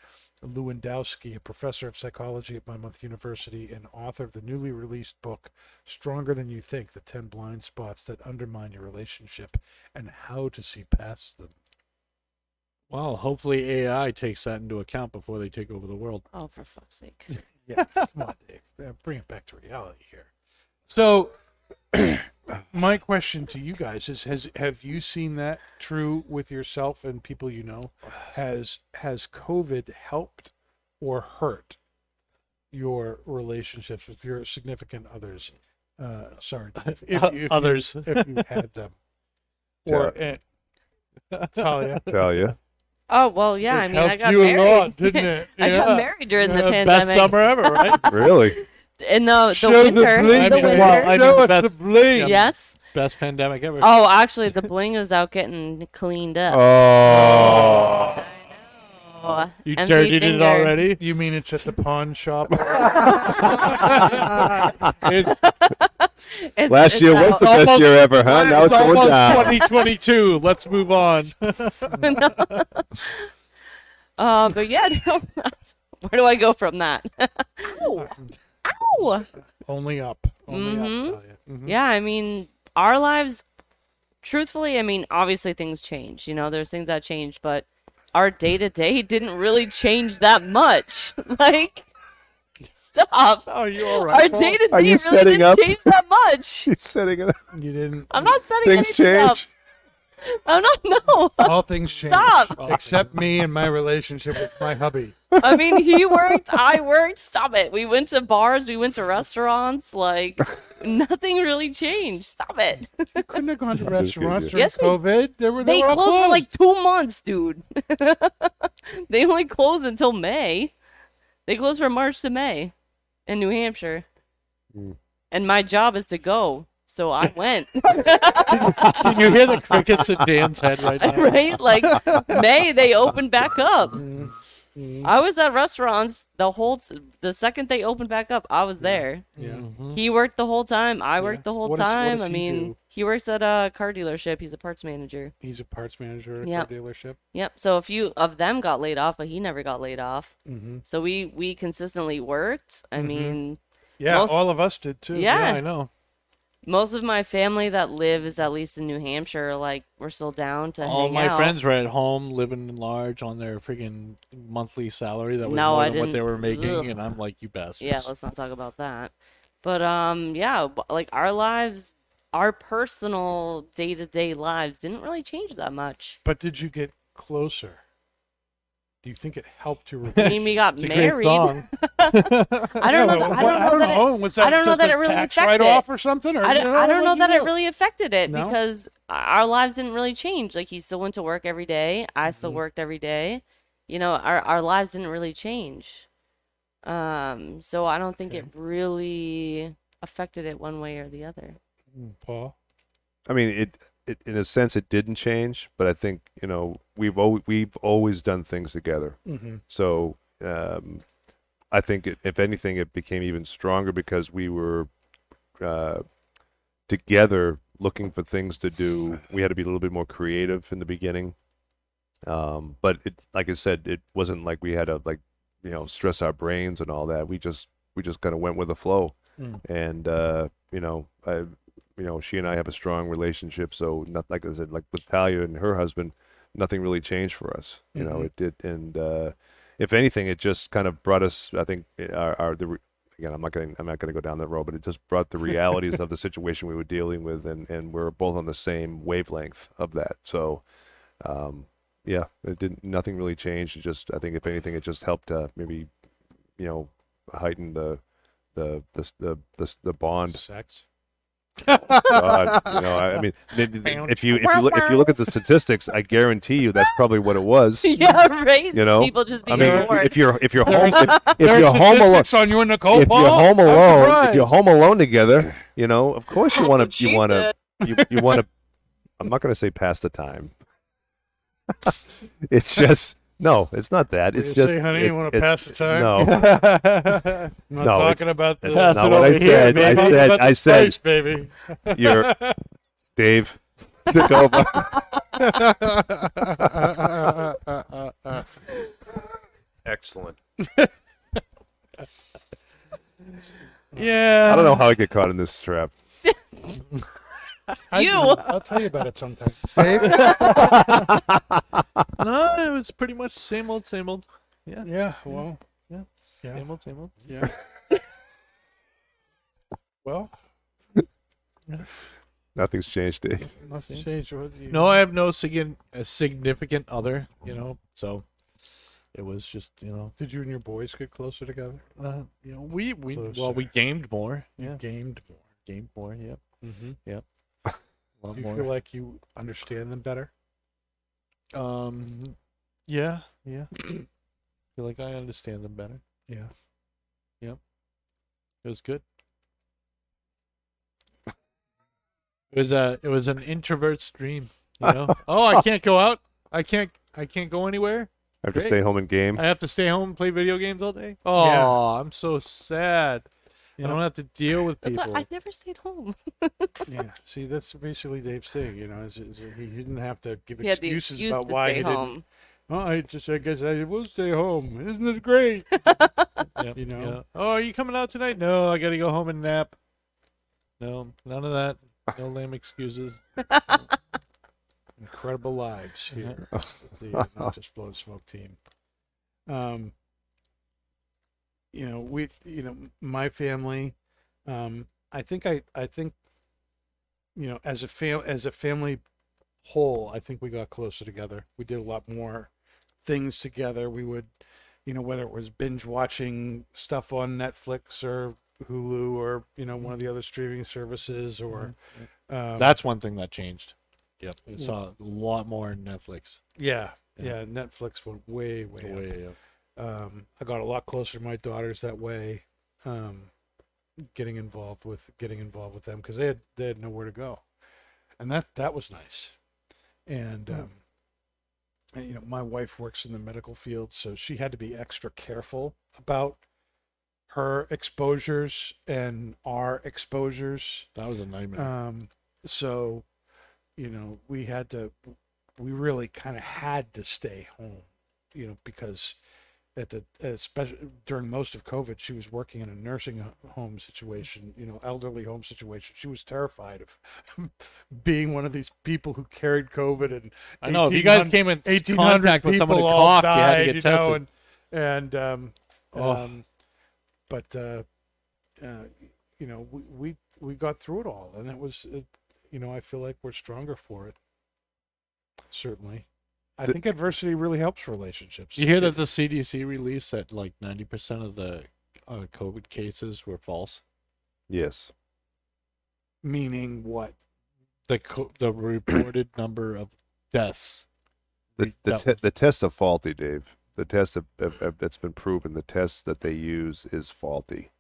Lewandowski, a professor of psychology at Monmouth University and author of the newly released book, Stronger Than You Think The 10 Blind Spots That Undermine Your Relationship and How to See Past Them. Well, hopefully AI takes that into account before they take over the world. Oh, for fuck's sake. [laughs] Yeah, come on, Dave. Bring it back to reality here. So, [clears throat] my question to you guys is: Has have you seen that true with yourself and people you know? Has has COVID helped or hurt your relationships with your significant others? Uh, sorry, if, if, [laughs] O- you- if you- others. if you had them, [laughs] or uh, Talia. [laughs] Tell you. Oh well, yeah. I mean, I got you a married. lot, didn't it? I Yeah. got married during the Uh, pandemic. Best summer ever, right? Really? In the the Show the winter. bling, the I mean, winter. well, I Show mean, us that's- the bling. yes. Best pandemic ever. Oh, actually, the bling is out getting cleaned up. Oh. Oh, you empty dirtied it already? You mean it's at the pawn shop? [laughs] It's It's- Last it's year was out. the best Almost- year ever, huh? Now it's going almost down. 2022. Let's move on. [laughs] no. Uh, but yeah, [laughs] no, where do I go from that? Ow! Ow! Only up. Only Mhm. up. Talia. Yeah, I mean, our lives, truthfully, I mean, obviously things change. You know, there's things that change, but our day to day didn't really change that much. [laughs] like, stop. Oh, you all Our day to Are day you really setting didn't up? change that [laughs] much. She's setting it up. You didn't. I'm not setting Things anything up. Things change. I'm not. [laughs] No. All things change. Stop. Except me and my relationship with my hubby. I mean, he worked, I worked. Stop it. We went to bars, we went to restaurants. Like, nothing really changed. Stop it. You couldn't have gone to [laughs] just restaurants during Yes, we- COVID. They were they, They were all closed for like two months, dude. [laughs] they only closed until May. They closed from March to May in New Hampshire. Mm. And my job is to go. So I went. [laughs] Can you hear the crickets in Dan's head right now? right? Like May, they opened back up. Mm-hmm. I was at restaurants the whole the second they opened back up. I was there. yeah. Mhm. He worked the whole time. I worked the whole What time. does I mean, do? he works at a car dealership. He's a parts manager. He's a parts manager at Yep. a dealership. Yep. So a few of them got laid off, but he never got laid off. Mm-hmm. So we we consistently worked. I Mhm. mean, Yeah, Most- all of us did too. Yeah. I know. Most of my family that lives at least in New Hampshire, like we're still down to All my out. friends were at home living large on their freaking monthly salary that was No, more I than what they were making, Ugh. and I'm like, you bastards. Yeah, let's not talk about that. But um, yeah, like our lives, our personal day to day lives didn't really change that much. But did you get closer? Do you think it helped [laughs] you? I mean, we got It's married. [laughs] I don't know. That, I don't know that it, Was I don't know that a it really tax affected write-off or something? Or I don't, I don't know that you it do? really affected it No? because our lives didn't really change. Like he still went to work every day. I still Mm-hmm. worked every day. You know, our our lives didn't really change. Um, so I don't think it really affected it one way or the other. Mm, Paul. I mean, it, it in a sense it didn't change, but I think you know we've always we've always done things together. Mm-hmm. So um, I think it, if anything, it became even stronger because we were uh, together looking for things to do. We had to be a little bit more creative in the beginning. Um, but it, like I said, it wasn't like we had to like you know stress our brains and all that. We just we just kind of went with the flow, Mm. and uh, you know I you know she and I have a strong relationship. So not like I said, like with Talia and her husband, nothing really changed for us. You know, Mhm. it did, and uh, if anything, it just kind of brought us. I think our, our the again, I'm not going. I'm not going to go down that road, but it just brought the realities of the situation we were dealing with, and and we're both on the same wavelength of that. So, um, yeah, it didn't. Nothing really changed. It just, I think, if anything, it just helped uh, maybe, you know, heighten the the the the the, the bond. Sex. God, you know, I, I mean, if you if you look if you look at the statistics, I guarantee you that's probably what it was. [laughs] yeah, right. You know, people just I being mean, if, bored. if you're if you're home if, if you're home alone on you and Nicole. if Paul. you're home alone if you're home alone together, you know, of course you oh, want to you want to you, you want to I'm not going to say pass the time. [laughs] it's just no, it's not that. It's you just say, honey, it- you want to pass the time? No, [laughs] I'm not No, talking about the. that's Pass not it what I over here, said. baby. I said I said spice, baby. you're [laughs] Dave took over. [laughs] Excellent. Yeah. I don't know how I get caught in this trap. I You. do. I'll tell you about it sometime. [laughs] Dave? [laughs] No, it was pretty much same old, same old. yeah. Yeah. Well. Yeah. Yeah. Same old, same old. Yeah. [laughs] well, Nothing's changed, Dave. nothing changed. What do you- No, I have no significant, a significant other, you know, so it was just you know, Did you and your boys get closer together? uh, you know, we we well we gamed more. Yeah, gamed more. gamed more. Yep, Mm-hmm. a lot Do you more. feel like you understand them better? um, yeah, yeah. [coughs] feel like I understand them better. Yeah. Yep. It was good. [laughs] It was a it was an introvert's dream, you know. [laughs] oh, I can't go out. I can't I can't go anywhere. I have to Great. stay home and game. I have to stay home and play video games all day. Oh, Yeah. I'm so sad. You I know- don't have to deal with That's people. why I never stayed home. Yeah. See, that's basically Dave's thing. You know, is, is he didn't have to give He had the excuses excuse about to why stay he home. didn't. Oh, I just, I guess I will stay home. Isn't this great? [laughs] Yep, you know? yeah. Oh, are you coming out tonight? No, I got to go home and nap. No, none of that. No lame excuses. Incredible lives here [laughs] with the Not Just Blowing Smoke team. Um, you know, we, you know, my family, um, I think I, I think, you know, as a fam, as a family whole, I think we got closer together. We did a lot more things together. We would, you know, whether it was binge watching stuff on Netflix or Hulu or you know one of the other streaming services or um, That's one thing that changed. Yep, we saw a lot more on Netflix. yeah, Yeah. yeah Netflix went way way up. Way up. Um, I got a lot closer to my daughters that way, um, getting involved with getting involved with them because they had they had nowhere to go, and that that was nice. And, um, and, you know, my wife works in the medical field, so she had to be extra careful about her exposures and our exposures. That was a nightmare. Um, so, you know, we had to, we really kind of had to stay home, you know, because at the, especially during most of COVID, she was working in a nursing home situation, you know, elderly home situation. She was terrified of [laughs] being one of these people who carried COVID and I know. You guys came in 1800 contact with someone who people all coughed, you had to died, get you tested. know, and, and um, Oh. um, but uh, uh, you know, we, we we got through it all, and it was, uh, you know, I feel like we're stronger for it. Certainly, I think adversity really helps relationships. you hear that the CDC released that like ninety percent of the uh, COVID cases were false. Yes. meaning what? The co- the reported number of deaths. The Re- the, that te- the tests are faulty, Dave. The tests have, have, have it's been proven. The tests that they use is faulty.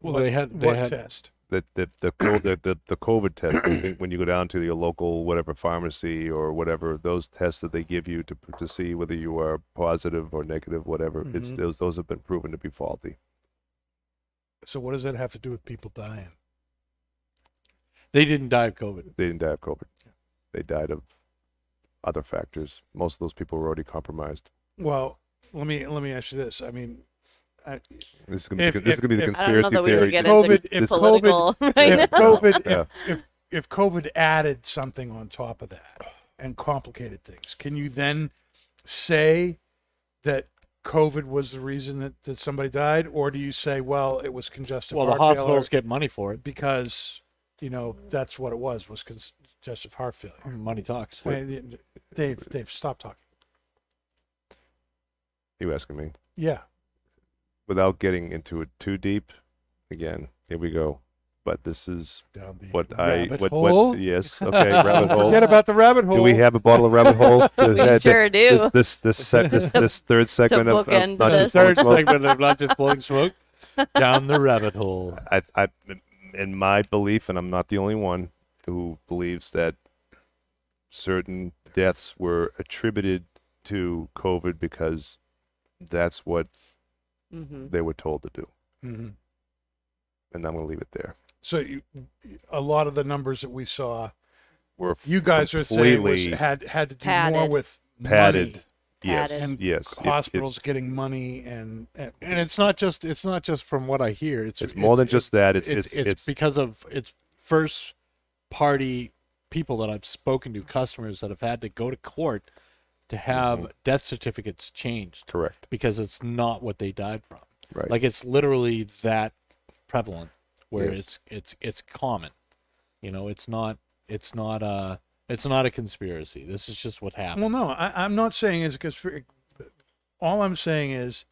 Well, what, they had- they what had- test? The the the the, the, the COVID test when- when you go down to your local whatever pharmacy or whatever those tests that they give you to to see whether you are positive or negative, whatever. It's Mhm. those those have been proven to be faulty. So what does that have to do with people dying? They didn't die of COVID. They didn't die of COVID. They died of other factors. Most of those people were already compromised. Well, let me let me ask you this. I mean, I, This is gonna If- be, this is if- gonna be the if- I conspiracy theory. would COVID- if political right if. COVID, Yeah. if, if if COVID added something on top of that and complicated things, can you then say that COVID was the reason that, that somebody died, or do you say, well, it was congestive Well, the hospitals failure get money for it. because you know that's what it was was congestive heart failure? Money talks. I mean, Dave, Dave, stop talking. You asking me? Yeah, Without getting into it too deep, again, here we go. But this is what I rabbit what hole. what yes [laughs] okay rabbit hole. Forget about the rabbit hole. Do we have a bottle of rabbit hole? [laughs] We Uh, sure do. This this this, se- this, [laughs] this third segment of, of bookend not this. just blowing Third smoke. segment of not just blowing smoke down the rabbit hole. I, I, in my belief, and I'm not the only one who believes that certain deaths were attributed to COVID because that's what hmm they were told to do, hmm and I'm going to leave it there. So you, a lot of the numbers that we saw, We're you guys are saying was, had had to do more with padded. money Yes, Padded. and yes. It- it- hospitals getting money and, and And it's not just it's not just from what I hear. It's it's more than just that. It's it's, it's it's, it's, because of it's first party people that I've spoken to, customers that have had to go to court to have Mhm. death certificates changed correct. because it's not what they died from. Right. Like it's literally that prevalent where Yes. it's it's it's common. You know, it's not it's not a it's not a conspiracy. This is just what happened. well, no, I, I'm not saying it's because all I'm saying is,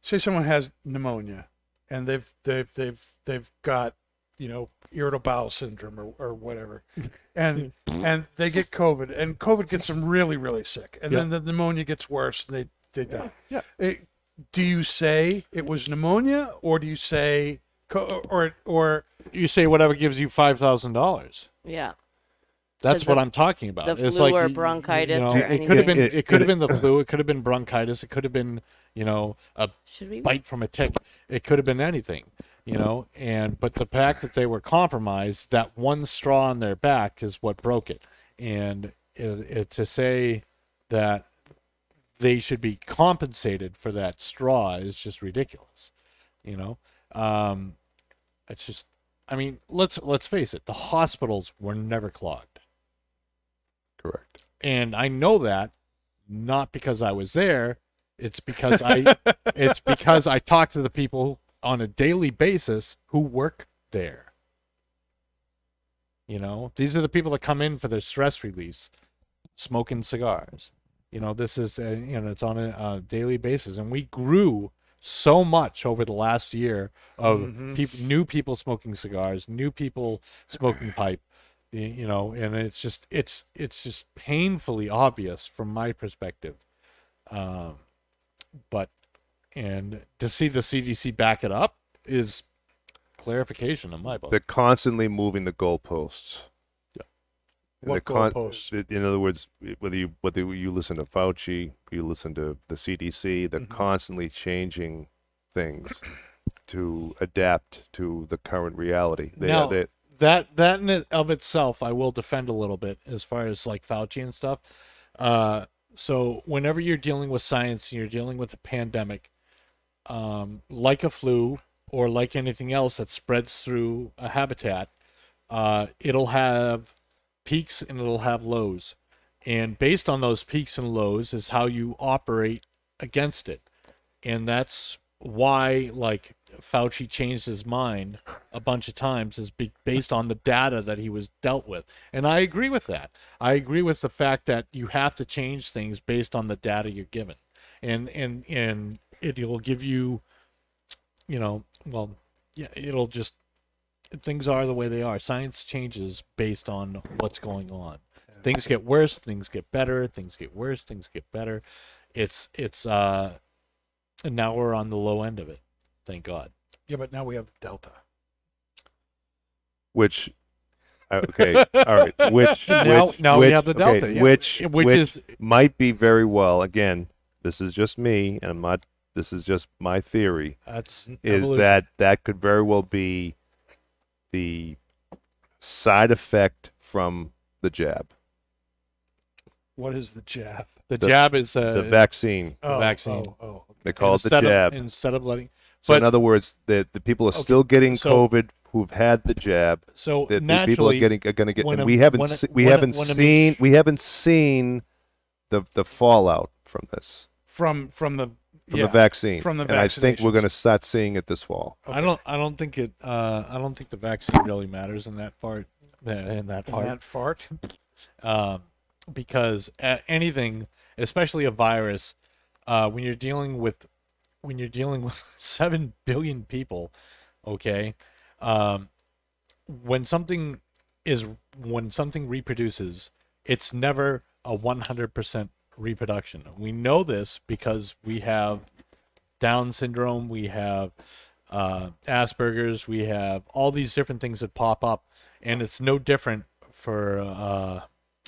say someone has pneumonia, and they've they've they've they've got you know irritable bowel syndrome or, or whatever, [laughs] and and they get COVID, and COVID gets them really really sick, and then the pneumonia gets worse, and they they die. Yeah. It- eh, do you say it was pneumonia, or do you say co- or or You say whatever gives you five thousand dollars. Yeah. That's The- what I'm talking about. the it's flu like or you- you bronchitis know, or it could have been. anything. It, could have been the flu. It could have been bronchitis. It could have been, you know, a Should we? bite from a tick. It could have been anything, you know. And but the fact that they were compromised, that one straw on their back is what broke it. And it, it, to say that they should be compensated for that straw is just ridiculous, you know. Um, it's just, I mean, let's let's face it. The hospitals were never clogged Correct. and I know that not because I was there. It's because I [laughs] it's because I talked to the people on a daily basis who work there. You know, these are the people that come in for their stress release, smoking cigars. You know, this is uh, you know it's on a, uh daily basis, and we grew so much over the last year of Mhm. peop new people smoking cigars, new people smoking [clears throat] pipe. You know, and it's just it's it's just painfully obvious from my perspective. Um, but and to see the CDC back it up is clarification in my book. They're constantly moving the goalposts. Yeah. And What con- goalposts? In other words, whether you whether you listen to Fauci, you listen to the CDC, they're Mhm. constantly changing things to adapt to the current reality. They, Now- they, that that in it of itself I will defend a little bit as far as like Fauci and stuff. Uh, so whenever you're dealing with science and you're dealing with a pandemic, um, like a flu or like anything else that spreads through a habitat, uh, it'll have peaks and it'll have lows, and based on those peaks and lows is how you operate against it, and that's why like Fauci changed his mind a bunch of times is be- based on the data that he was dealt with. And I agree with that. I agree with the fact that you have to change things based on the data you're given. And and and it'll give you you know, well, yeah, it'll just things are the way they are. Science changes based on what's going on. Things get worse, things get better, things get worse, things get better. It's it's uh and now we're on the low end of it. Thank God. Yeah, but now we have Delta. which uh, okay, all right, which [laughs] Now- which, now we which- have the okay, Delta, yeah. which Which which is- might be very well. Again, this is just me, and I'm not. This is just my theory. That's is evolution. that that could very well be the side effect from the jab, What is the jab? the, the- jab is uh, the vaccine. Oh, vaccine. Oh, oh. They call it the instead of- jab. instead of letting so in other words, the the people are Okay, still getting so- COVID who've had the jab. so That the naturally people are getting are going to get. And a- we haven't a- se- we when haven't when a seen mach- we haven't seen the the fallout from this From from the from yeah, the vaccine. from the and I think we're going to start seeing it this fall. I don't I don't think it uh I don't think the vaccine really matters in that part uh, in that in part that fart. [laughs] um, because a- anything, especially a virus, uh, when you're dealing with when you're dealing with [laughs] seven billion people, okay, um, when something is when something reproduces, it's never a 100% reproduction. We know this because we have Down syndrome, we have uh, Asperger's, we have all these different things that pop up, and it's no different for uh,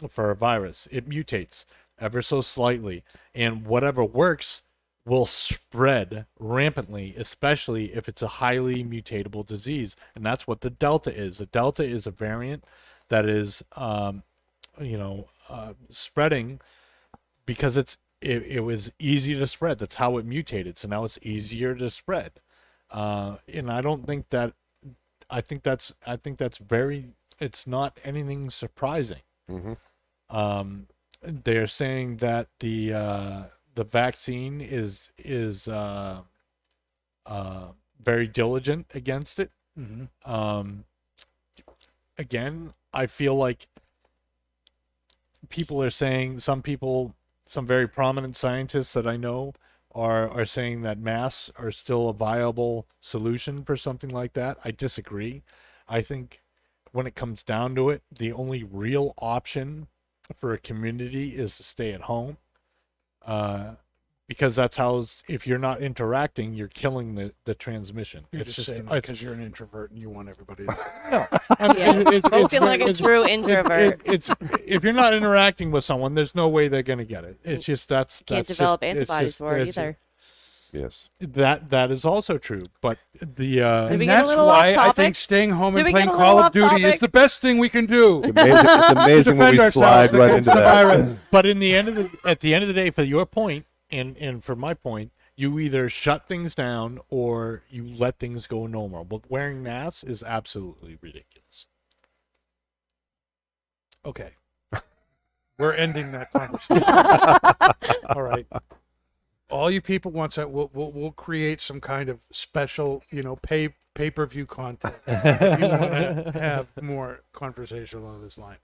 for a virus. It mutates ever so slightly, and whatever works will spread rampantly, especially if it's a highly mutatable disease, and that's what the Delta is. The Delta is a variant that is, um, you know, uh, spreading because it's it, it was easy to spread. That's how it mutated. So now it's easier to spread. Uh, and I don't think that I think that's I think that's very it's not anything surprising. Mm-hmm. Um, they're saying that the uh, the vaccine is is uh, uh, very diligent against it. hmm Um, again, I feel like people are saying some people, some very prominent scientists that I know are are saying that masks are still a viable solution for something like that. I disagree. I think when it comes down to it, the only real option for a community is to stay at home. Uh, because that's how if you're not interacting, you're killing the, the transmission. You're it's just, just saying because you're an introvert and you want everybody. To... [laughs] [laughs] Yeah, it's- it's spoken like a true introvert. it- it's if you're not interacting with someone, there's no way they're gonna get it. It's just that's that's Can't develop just, antibodies just- for it either. Yes. That that is also true, but the uh, and we get a that's why I think staying home and playing Call of Duty is the best thing we can do. It's amazing, it's [laughs] amazing when we slide right into the that. virus. but in the end of the at the end of the day, for your point and and for my point, you either shut things down or you let things go normal. But wearing masks is absolutely ridiculous. Okay. [laughs] We're ending that conversation. [laughs] All right. All you people want that we'll, we'll we'll create some kind of special, you know, pay pay per view content. if you want to [laughs] have more conversation along this line.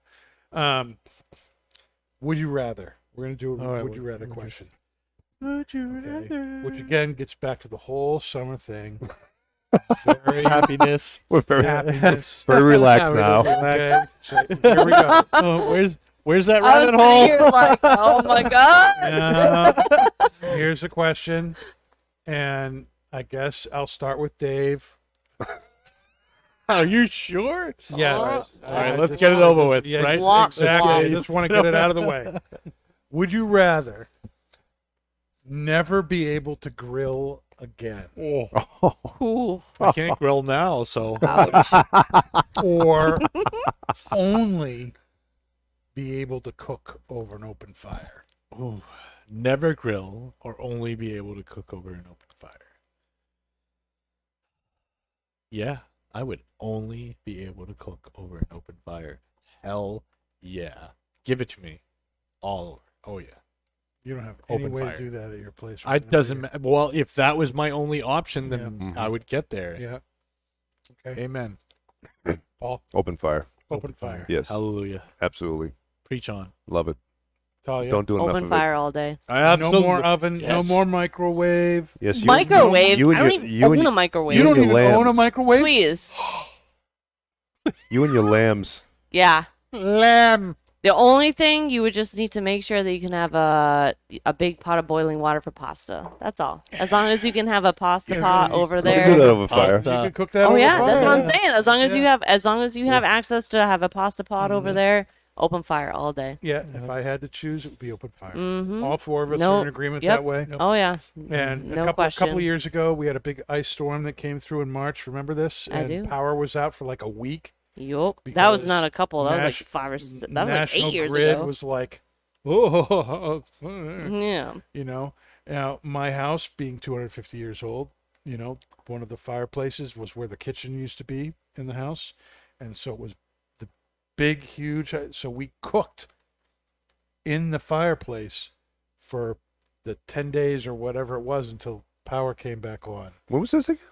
Um, would you rather? We're gonna do a All right, would you rather would you- question. Would you Okay. Which again gets back to the whole summer thing. [laughs] Very happiness? We're very, happiness. very relaxed now. Okay, so here we go. [laughs] Oh, where's where's that I rabbit sitting hole? here like, oh my [laughs] god. Uh, here's a question, and I guess I'll start with Dave. Are you sure? Yeah. All right. All right, I let's get it over with, Yeah, right? Womp exactly. I just want to get it out of the way. Would you rather never be able to grill again, Oh, Ooh. I can't grill now, so Ouch. [laughs] or only be able to cook over an open fire? Ooh, never grill or only be able to cook over an open fire. Yeah, I would only be able to cook over an open fire. Hell yeah. Give it to me. All over. Oh yeah. You don't have any Open way fire. to do that at your place. I right now, doesn't do ma- well if that was my only option then Yeah. Mhm. I would get there. Yeah. Okay. Amen. [coughs] Paul, Open fire. open fire. Yes. Hallelujah. Absolutely. Preach on. Love it. Talia, Don't do enough Open of fire all day. I no more oven, no Yes. more microwave. it. Yes. You, microwave. you and I don't your- even you own your- a microwave. You don't your even own a lambs. microwave. Please. You and your lambs. Yeah. Lamb. The only thing you would just need to make sure that you can have a a big pot of boiling water for pasta. That's all. As long as you can have a pasta [laughs] pot over You can there. that over fire. You could cook that. Oh over yeah, fire. that's what I'm saying. As long as you have as long as you have access to have a pasta pot over Mhm. there, open fire all day. Yeah, if I had to choose, it would be open fire. Mm-hmm. All four of us are Nope. in agreement Yep. that way. Oh yeah. And no a couple, question. couple of years ago, we had a big ice storm that came through in March. Remember this? I and do. Power was out for like a week. Yup. That was not a couple. That was like five or six. That was like National eight years Grid ago. was like, oh, yeah. you know. Now my house, being 250 years old, you know, one of the fireplaces was where the kitchen used to be in the house, and so it was the big, huge. uh, So we cooked in the fireplace for the 10 days or whatever it was until power came back on. When was this again?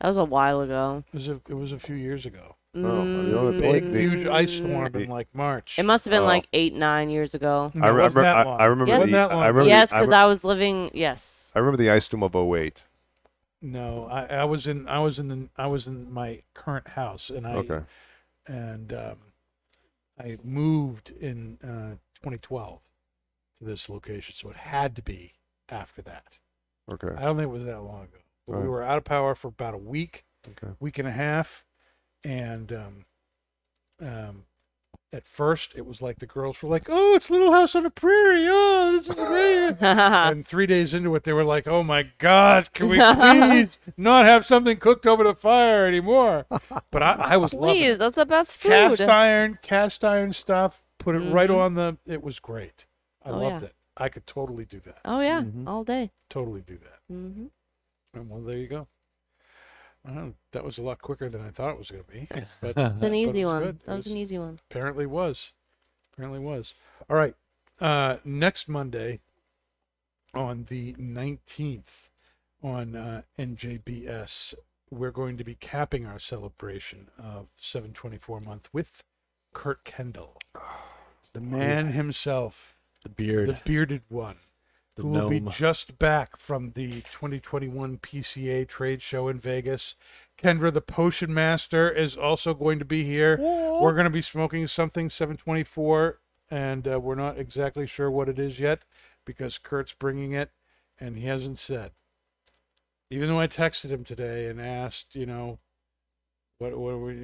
That was a while ago. It was a, it was a few years ago. Oh, the only- Big, the- huge ice Mm. storm in like March. It must have been Oh. like eight, nine years ago. No, I, it wasn't I, that I- long. I remember Yes. the. Wasn't that I remember. Yes, the, I, because re- I was living. Yes. I remember the ice storm of 08. No, I, I was in I was in the I was in my current house and I Okay. and um, I moved in uh, 2012 to this location, so it had to be after that. Okay. I don't think it was that long ago. But we Right. were out of power for about a week, Okay. week and a half, and um, um, at first it was like the girls were like, "Oh, it's Little House on the Prairie! Oh, this is great!" [laughs] and three days into it, they were like, "Oh my God, can we please [laughs] not have something cooked over the fire anymore?" But I, I was loving Please, it. that's the best food. cast iron, cast iron stuff. Put it right Mhm. on the. It was great. I Oh, loved yeah. it. I could totally do that. Oh yeah, Mhm. all day. Totally do that. Mm-hmm. And well, there you go. That was a lot quicker than I thought it was going to be. [laughs] But It's an but it easy one. good. That was an easy one. apparently was apparently was all right uh next monday on the 19th on uh njbs we're going to be capping our celebration of 724 month with kurt kendall [sighs] the man himself The beard. the bearded one The who will be just back from the 2021 PCA trade show in Vegas. Kendra, the potion master, is also going to be here. We're going to be smoking something 724, and uh, we're not exactly sure what it is yet because Kurt's bringing it, and he hasn't said. Even though I texted him today and asked, you know, what what were we,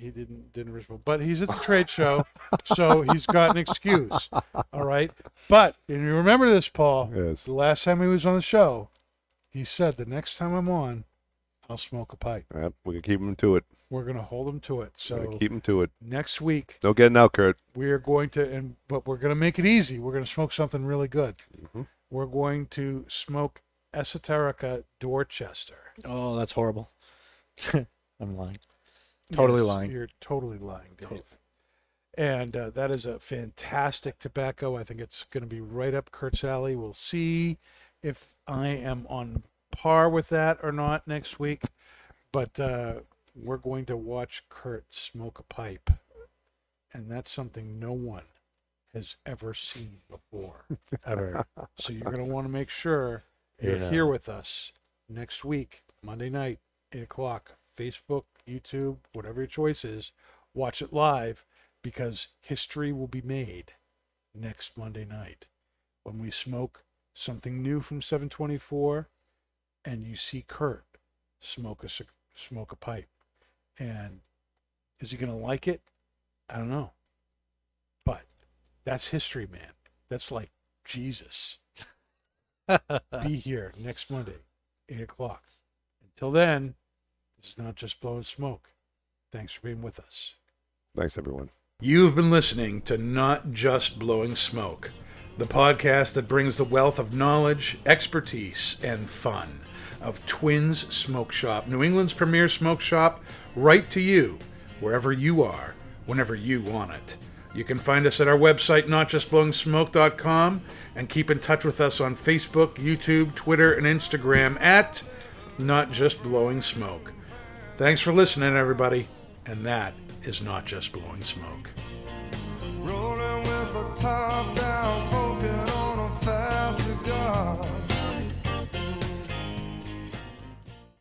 he didn't didn't respond. But he's at the trade show, [laughs] so he's got an excuse. All right. But and you remember this, Paul? Yes. The last time he was on the show, he said the next time I'm on, I'll smoke a pipe. Yep, we can keep him to it. We're gonna hold him to it. So So keep him to it. next week No getting out, Kurt. we are going to and but we're gonna make it easy. We're gonna smoke something really good. Mhm. We're going to smoke Esoterica Dorchester. Oh, that's horrible. [laughs] I'm lying. Totally Yes, lying. You're totally lying, Dave. Totally. And uh, that is a fantastic tobacco. I think it's going to be right up Kurt's alley. We'll see if I am on par with that or not next week. But uh, we're going to watch Kurt smoke a pipe. And that's something no one has ever seen before. [laughs] Ever. So you're going to want to make sure you're Yeah. here with us next week, Monday night, 8 o'clock. Facebook, YouTube, whatever your choice is, watch it live because history will be made next Monday night when we smoke something new from 724 and you see Kurt smoke a, smoke a pipe. And is he going to like it? I don't know. But that's history, man. That's like Jesus [laughs] be here next Monday, 8 o'clock. Until then, this is not just blowing smoke. Thanks for being with us. Thanks, everyone. You've been listening to Not Just Blowing Smoke, the podcast that brings the wealth of knowledge, expertise, and fun of Twins Smoke Shop, New England's premier smoke shop, right to you, wherever you are, whenever you want it. You can find us at our website, notjustblowingsmoke.com, and keep in touch with us on Facebook, YouTube, Twitter, and Instagram at Not Just Blowing Smoke. Thanks for listening, everybody. And that is Not Just Blowing Smoke. Rolling with the top down, smoking on a fat cigar.